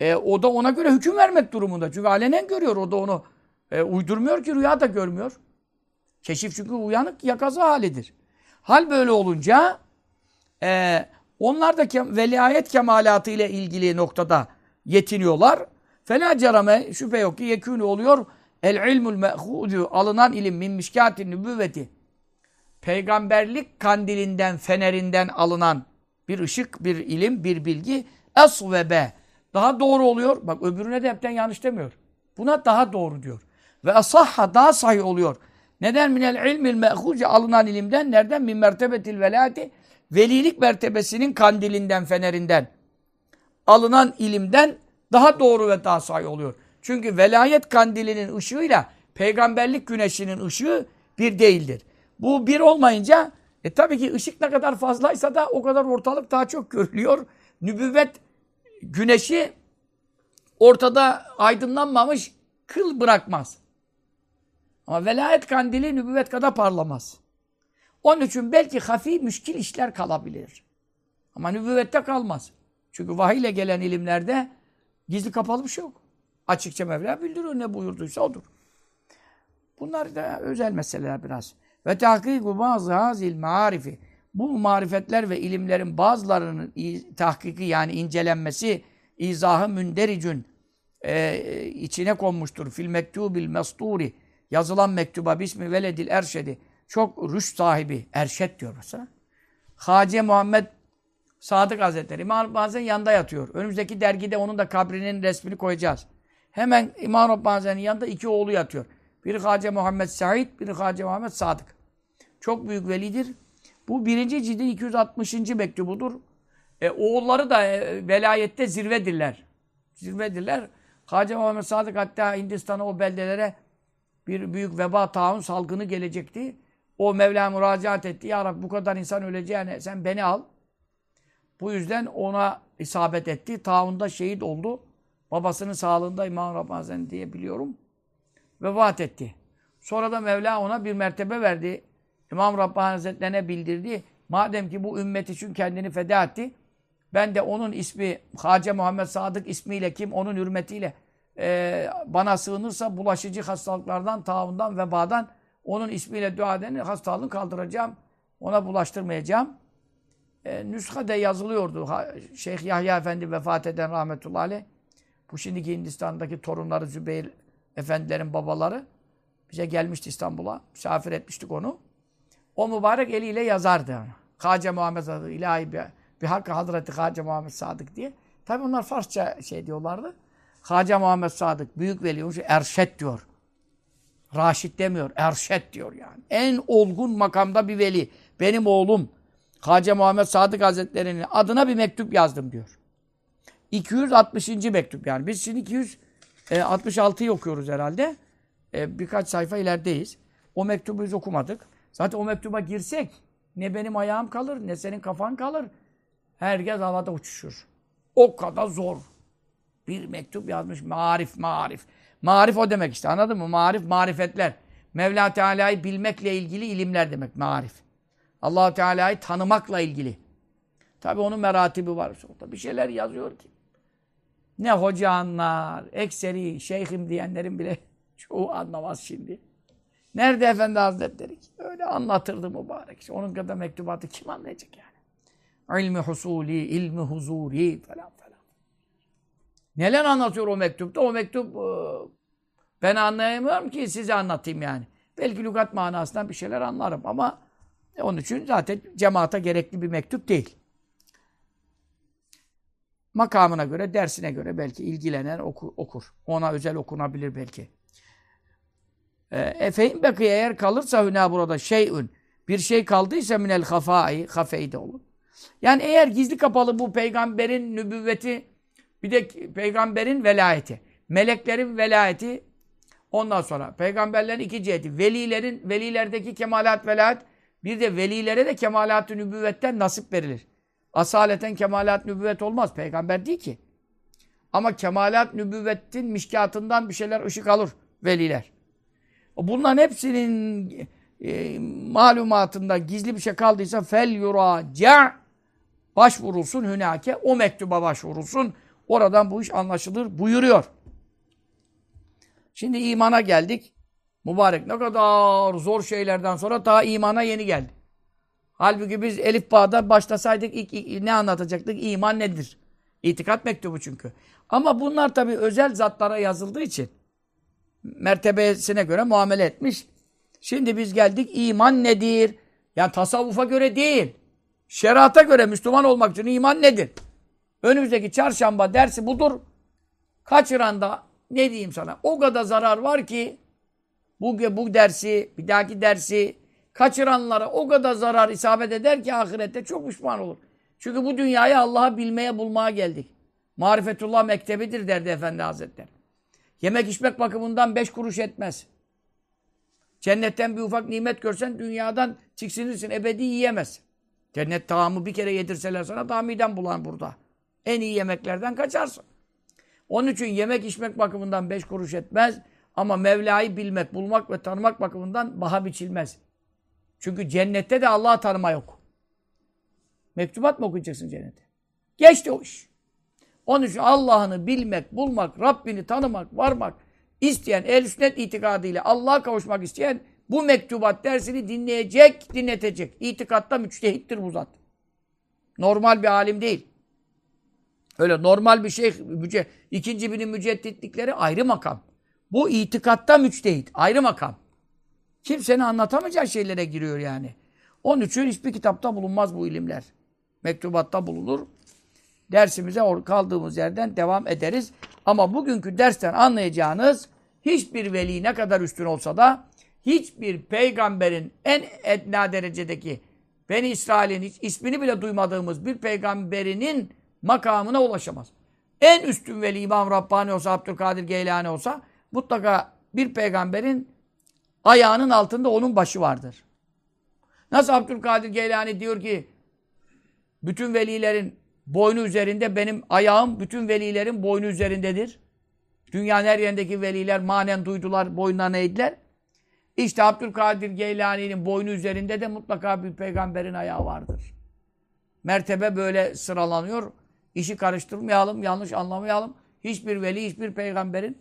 e, o da ona göre hüküm vermek durumunda. Çünkü alenen görüyor. O da onu e, uydurmuyor ki rüya da görmüyor. Keşif çünkü uyanık yakaza halidir. Hal böyle olunca e, onlar da kem, velayet kemalatı ile ilgili noktada yetiniyorlar. Fela cerame şüphe yok ki yekûnü oluyor. El ilmul me'hudu alınan ilim min mişkâtin nübüvveti. Peygamberlik kandilinden, fenerinden alınan bir ışık, bir ilim, bir bilgi esvebe. Daha doğru oluyor. Bak öbürüne de hepten yanlış demiyor. Buna daha doğru diyor. Ve asahha daha sahih oluyor. Neden minel ilmil me'huce alınan ilimden? Nereden? Min mertebetil velayeti. Velilik mertebesinin kandilinden, fenerinden alınan ilimden daha doğru ve daha sahih oluyor. Çünkü velayet kandilinin ışığıyla peygamberlik güneşinin ışığı bir değildir. Bu bir olmayınca e tabii ki ışık ne kadar fazlaysa da o kadar ortalık daha çok görülüyor. Nübüvvet güneşi ortada aydınlanmamış kıl bırakmaz. Ama velayet kandili nübüvvet kadar parlamaz. Onun için belki hafi müşkil işler kalabilir. Ama nübüvvette kalmaz. Çünkü vahiyle gelen ilimlerde gizli kapalı bir şey yok. Açıkça Mevla bildiriyor ne buyurduysa odur. Bunlar da özel meseleler biraz. Ve tahkiku bazı hazil marifi. Bu marifetler ve ilimlerin bazılarının tahkiki yani incelenmesi, izahı mündericün e, içine konmuştur. Fil mektubil mesturi yazılan mektuba bismi veledil erşedi çok rüş sahibi erşet diyor mesela. Hace Muhammed Sadık Hazretleri bazen yanında yatıyor. Önümüzdeki dergide onun da kabrinin resmini koyacağız. Hemen İmam Rabbani'nin yanında iki oğlu yatıyor. Biri Hace Muhammed Said, biri Hace Muhammed Sadık. Çok büyük velidir. Bu birinci cildin 260. mektubudur. E, oğulları da e, velayette zirvedirler. Zirvedirler. Hace Muhammed Sadık hatta Hindistan'a o beldelere bir büyük veba taun salgını gelecekti. O Mevla müracaat etti. Ya Rabbi bu kadar insan öleceğine sen beni al. Bu yüzden ona isabet etti. Taun'da şehit oldu. Babasının sağlığında İmam Rabbani diye biliyorum. Vefat etti. Sonra da Mevla ona bir mertebe verdi. İmam Rabbani Hazretlerine bildirdi. Madem ki bu ümmet için kendini feda etti. Ben de onun ismi Hace Muhammed Sadık ismiyle kim onun hürmetiyle e, bana sığınırsa bulaşıcı hastalıklardan, taundan, vebadan onun ismiyle dua edeni hastalığını kaldıracağım. Ona bulaştırmayacağım. E, nüshade yazılıyordu. Şeyh Yahya Efendi vefat eden rahmetullahi aleyh. Bu şimdiki Hindistan'daki torunları Zübeyir Efendilerin babaları bize gelmişti İstanbul'a. Misafir etmiştik onu. O mübarek eliyle yazardı. Hace Muhammed Sadık, ilahi bir, bir hakkı Hazreti Hace Muhammed Sadık diye. Tabi onlar Farsça şey diyorlardı. Hace Muhammed Sadık, büyük veli, erşet diyor. Raşit demiyor, erşet diyor yani. En olgun makamda bir veli. Benim oğlum Hace Muhammed Sadık Hazretleri'nin adına bir mektup yazdım diyor. 260. mektup yani. Biz şimdi 266'yı okuyoruz herhalde. E, birkaç sayfa ilerideyiz. O mektubu biz okumadık. Zaten o mektuba girsek ne benim ayağım kalır, ne senin kafan kalır. Herkes havada uçuşur. O kadar zor. Bir mektup yazmış. Marif, marif. Marif o demek işte anladın mı? Marif, marifetler. Mevla Teala'yı bilmekle ilgili ilimler demek marif. allah Teala'yı tanımakla ilgili. Tabi onun meratibi var. Bir şeyler yazıyor ki. Ne hoca anlar, ekseri, şeyhim diyenlerin bile çoğu anlamaz şimdi. Nerede Efendi Hazretleri? Öyle anlatırdı mübarek. İşte onun kadar mektubatı kim anlayacak yani? İlmi husuli, ilmi huzuri falan falan. Neler anlatıyor o mektupta? O mektup e, ben anlayamıyorum ki size anlatayım yani. Belki lügat manasından bir şeyler anlarım ama onun için zaten cemaate gerekli bir mektup değil. Makamına göre, dersine göre belki ilgilenen okur. okur. Ona özel okunabilir belki. Efe'in bekiye eğer kalırsa hüna burada şeyün bir şey kaldıysa minel hafai hafeyi olur. Yani eğer gizli kapalı bu peygamberin nübüvveti bir de peygamberin velayeti, meleklerin velayeti ondan sonra peygamberlerin iki ciheti, velilerin velilerdeki kemalat velayet bir de velilere de kemalat-ı nübüvvetten nasip verilir. Asaleten kemalat nübüvvet olmaz. Peygamber değil ki. Ama kemalat nübüvvetin mişkatından bir şeyler ışık alır veliler. Bunların hepsinin e, malumatında gizli bir şey kaldıysa fel yuraca başvurulsun hünake o mektuba başvurulsun. Oradan bu iş anlaşılır buyuruyor. Şimdi imana geldik. Mübarek ne kadar zor şeylerden sonra daha imana yeni geldi. Halbuki biz Elif Bağ'da başlasaydık ilk, ilk, ne anlatacaktık? İman nedir? İtikat mektubu çünkü. Ama bunlar tabii özel zatlara yazıldığı için mertebesine göre muamele etmiş. Şimdi biz geldik iman nedir? Yani tasavvufa göre değil. Şerata göre Müslüman olmak için iman nedir? Önümüzdeki çarşamba dersi budur. Kaçıran da ne diyeyim sana? O kadar zarar var ki bu, bu dersi, bir dahaki dersi kaçıranlara o kadar zarar isabet eder ki ahirette çok pişman olur. Çünkü bu dünyaya Allah'ı bilmeye bulmaya geldik. Marifetullah mektebidir derdi Efendi Hazretleri. Yemek içmek bakımından beş kuruş etmez. Cennetten bir ufak nimet görsen dünyadan tiksinirsin. Ebedi yiyemez. Cennet tamamı bir kere yedirseler sana daha miden bulan burada. En iyi yemeklerden kaçarsın. Onun için yemek içmek bakımından beş kuruş etmez. Ama Mevla'yı bilmek, bulmak ve tanımak bakımından baha biçilmez. Çünkü cennette de Allah'ı tanıma yok. Mektubat mı okuyacaksın cennete? Geçti o iş. Onun için Allah'ını bilmek, bulmak, Rabbini tanımak, varmak isteyen, el sünnet itikadıyla Allah'a kavuşmak isteyen bu mektubat dersini dinleyecek, dinletecek. İtikatta müçtehittir bu zat. Normal bir alim değil. Öyle normal bir şey, müce, ikinci binin mücedditlikleri ayrı makam. Bu itikatta müçtehit, ayrı makam. Kimsenin anlatamayacağı şeylere giriyor yani. Onun için hiçbir kitapta bulunmaz bu ilimler. Mektubatta bulunur. Dersimize kaldığımız yerden devam ederiz. Ama bugünkü dersten anlayacağınız hiçbir veli ne kadar üstün olsa da hiçbir peygamberin en etna derecedeki Beni İsrail'in hiç ismini bile duymadığımız bir peygamberinin makamına ulaşamaz. En üstün veli İmam Rabbani olsa, Abdülkadir Geylani olsa mutlaka bir peygamberin ayağının altında onun başı vardır. Nasıl Abdülkadir Geylani diyor ki bütün velilerin boynu üzerinde benim ayağım bütün velilerin boynu üzerindedir. Dünyanın her yerindeki veliler manen duydular, boynuna eğdiler. İşte Abdülkadir Geylani'nin boynu üzerinde de mutlaka bir peygamberin ayağı vardır. Mertebe böyle sıralanıyor. İşi karıştırmayalım, yanlış anlamayalım. Hiçbir veli, hiçbir peygamberin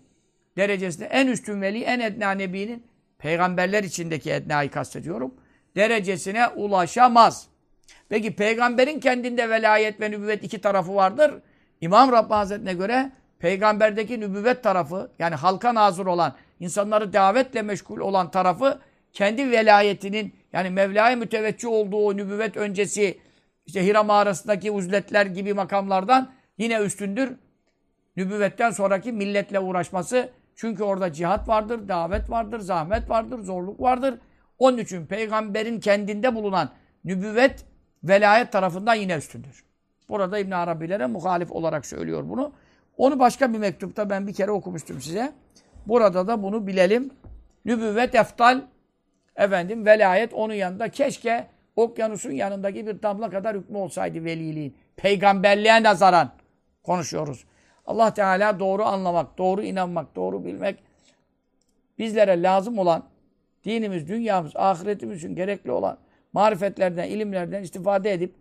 derecesinde en üstün veli, en edna nebinin peygamberler içindeki ednayı kastediyorum. Derecesine ulaşamaz. Peki peygamberin kendinde velayet ve nübüvvet iki tarafı vardır. İmam Rabbani Hazretleri'ne göre peygamberdeki nübüvvet tarafı yani halka nazır olan, insanları davetle meşgul olan tarafı kendi velayetinin yani Mevla'ya müteveccih olduğu nübüvvet öncesi işte Hira mağarasındaki uzletler gibi makamlardan yine üstündür. Nübüvvetten sonraki milletle uğraşması. Çünkü orada cihat vardır, davet vardır, zahmet vardır, zorluk vardır. Onun için peygamberin kendinde bulunan nübüvvet velayet tarafından yine üstündür. Burada İbn Arabilere muhalif olarak söylüyor bunu. Onu başka bir mektupta ben bir kere okumuştum size. Burada da bunu bilelim. Nübüvvet eftal efendim velayet onun yanında keşke okyanusun yanındaki bir damla kadar hükmü olsaydı veliliğin. peygamberliğe nazaran konuşuyoruz. Allah Teala doğru anlamak, doğru inanmak, doğru bilmek bizlere lazım olan dinimiz, dünyamız, ahiretimiz için gerekli olan marifetlerden, ilimlerden istifade edip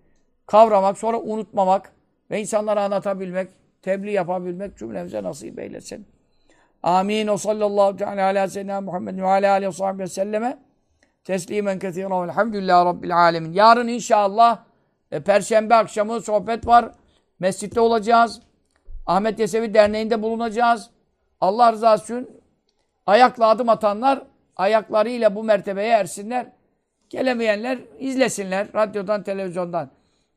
kavramak, sonra unutmamak ve insanlara anlatabilmek, tebliğ yapabilmek cümlemize nasip eylesin. Amin. O sallallahu teala ala seyyidina Muhammed ve ala aleyhi ve sahbihi ve selleme teslimen kethiren velhamdülillahi rabbil alemin. Yarın inşallah e, Perşembe akşamı sohbet var. Mescitte olacağız. Ahmet Yesevi Derneği'nde bulunacağız. Allah rızası için ayakla adım atanlar ayaklarıyla bu mertebeye ersinler. Gelemeyenler izlesinler radyodan, televizyondan.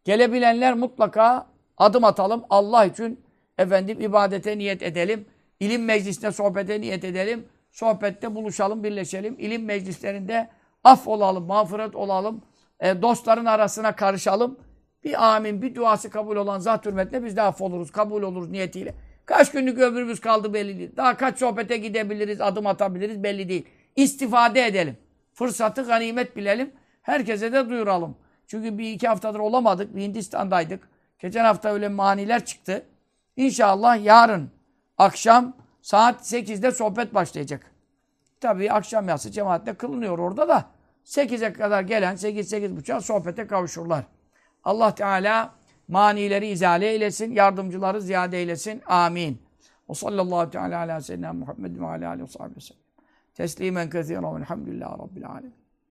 Gelebilenler mutlaka adım atalım. Allah için efendim ibadete niyet edelim. İlim meclisinde sohbete niyet edelim. Sohbette buluşalım, birleşelim. İlim meclislerinde af olalım, mağfiret olalım. E, dostların arasına karışalım. Bir amin, bir duası kabul olan zat hürmetine biz de affoluruz, kabul oluruz niyetiyle. Kaç günlük ömrümüz kaldı belli değil. Daha kaç sohbete gidebiliriz, adım atabiliriz belli değil. İstifade edelim. Fırsatı ganimet bilelim. Herkese de duyuralım. Çünkü bir iki haftadır olamadık. Bir Hindistan'daydık. Geçen hafta öyle maniler çıktı. İnşallah yarın akşam saat 8'de sohbet başlayacak. Tabii akşam yatsı cemaatle kılınıyor orada da. 8'e kadar gelen 8-8.30'a sohbete kavuşurlar. Allah Teala manileri izale eylesin, yardımcıları ziyade eylesin. Amin. O sallallahu teala ala seyyidina Muhammed ve ala aleyhi ve sellem. Teslimen kethiren velhamdülillahi rabbil alemin.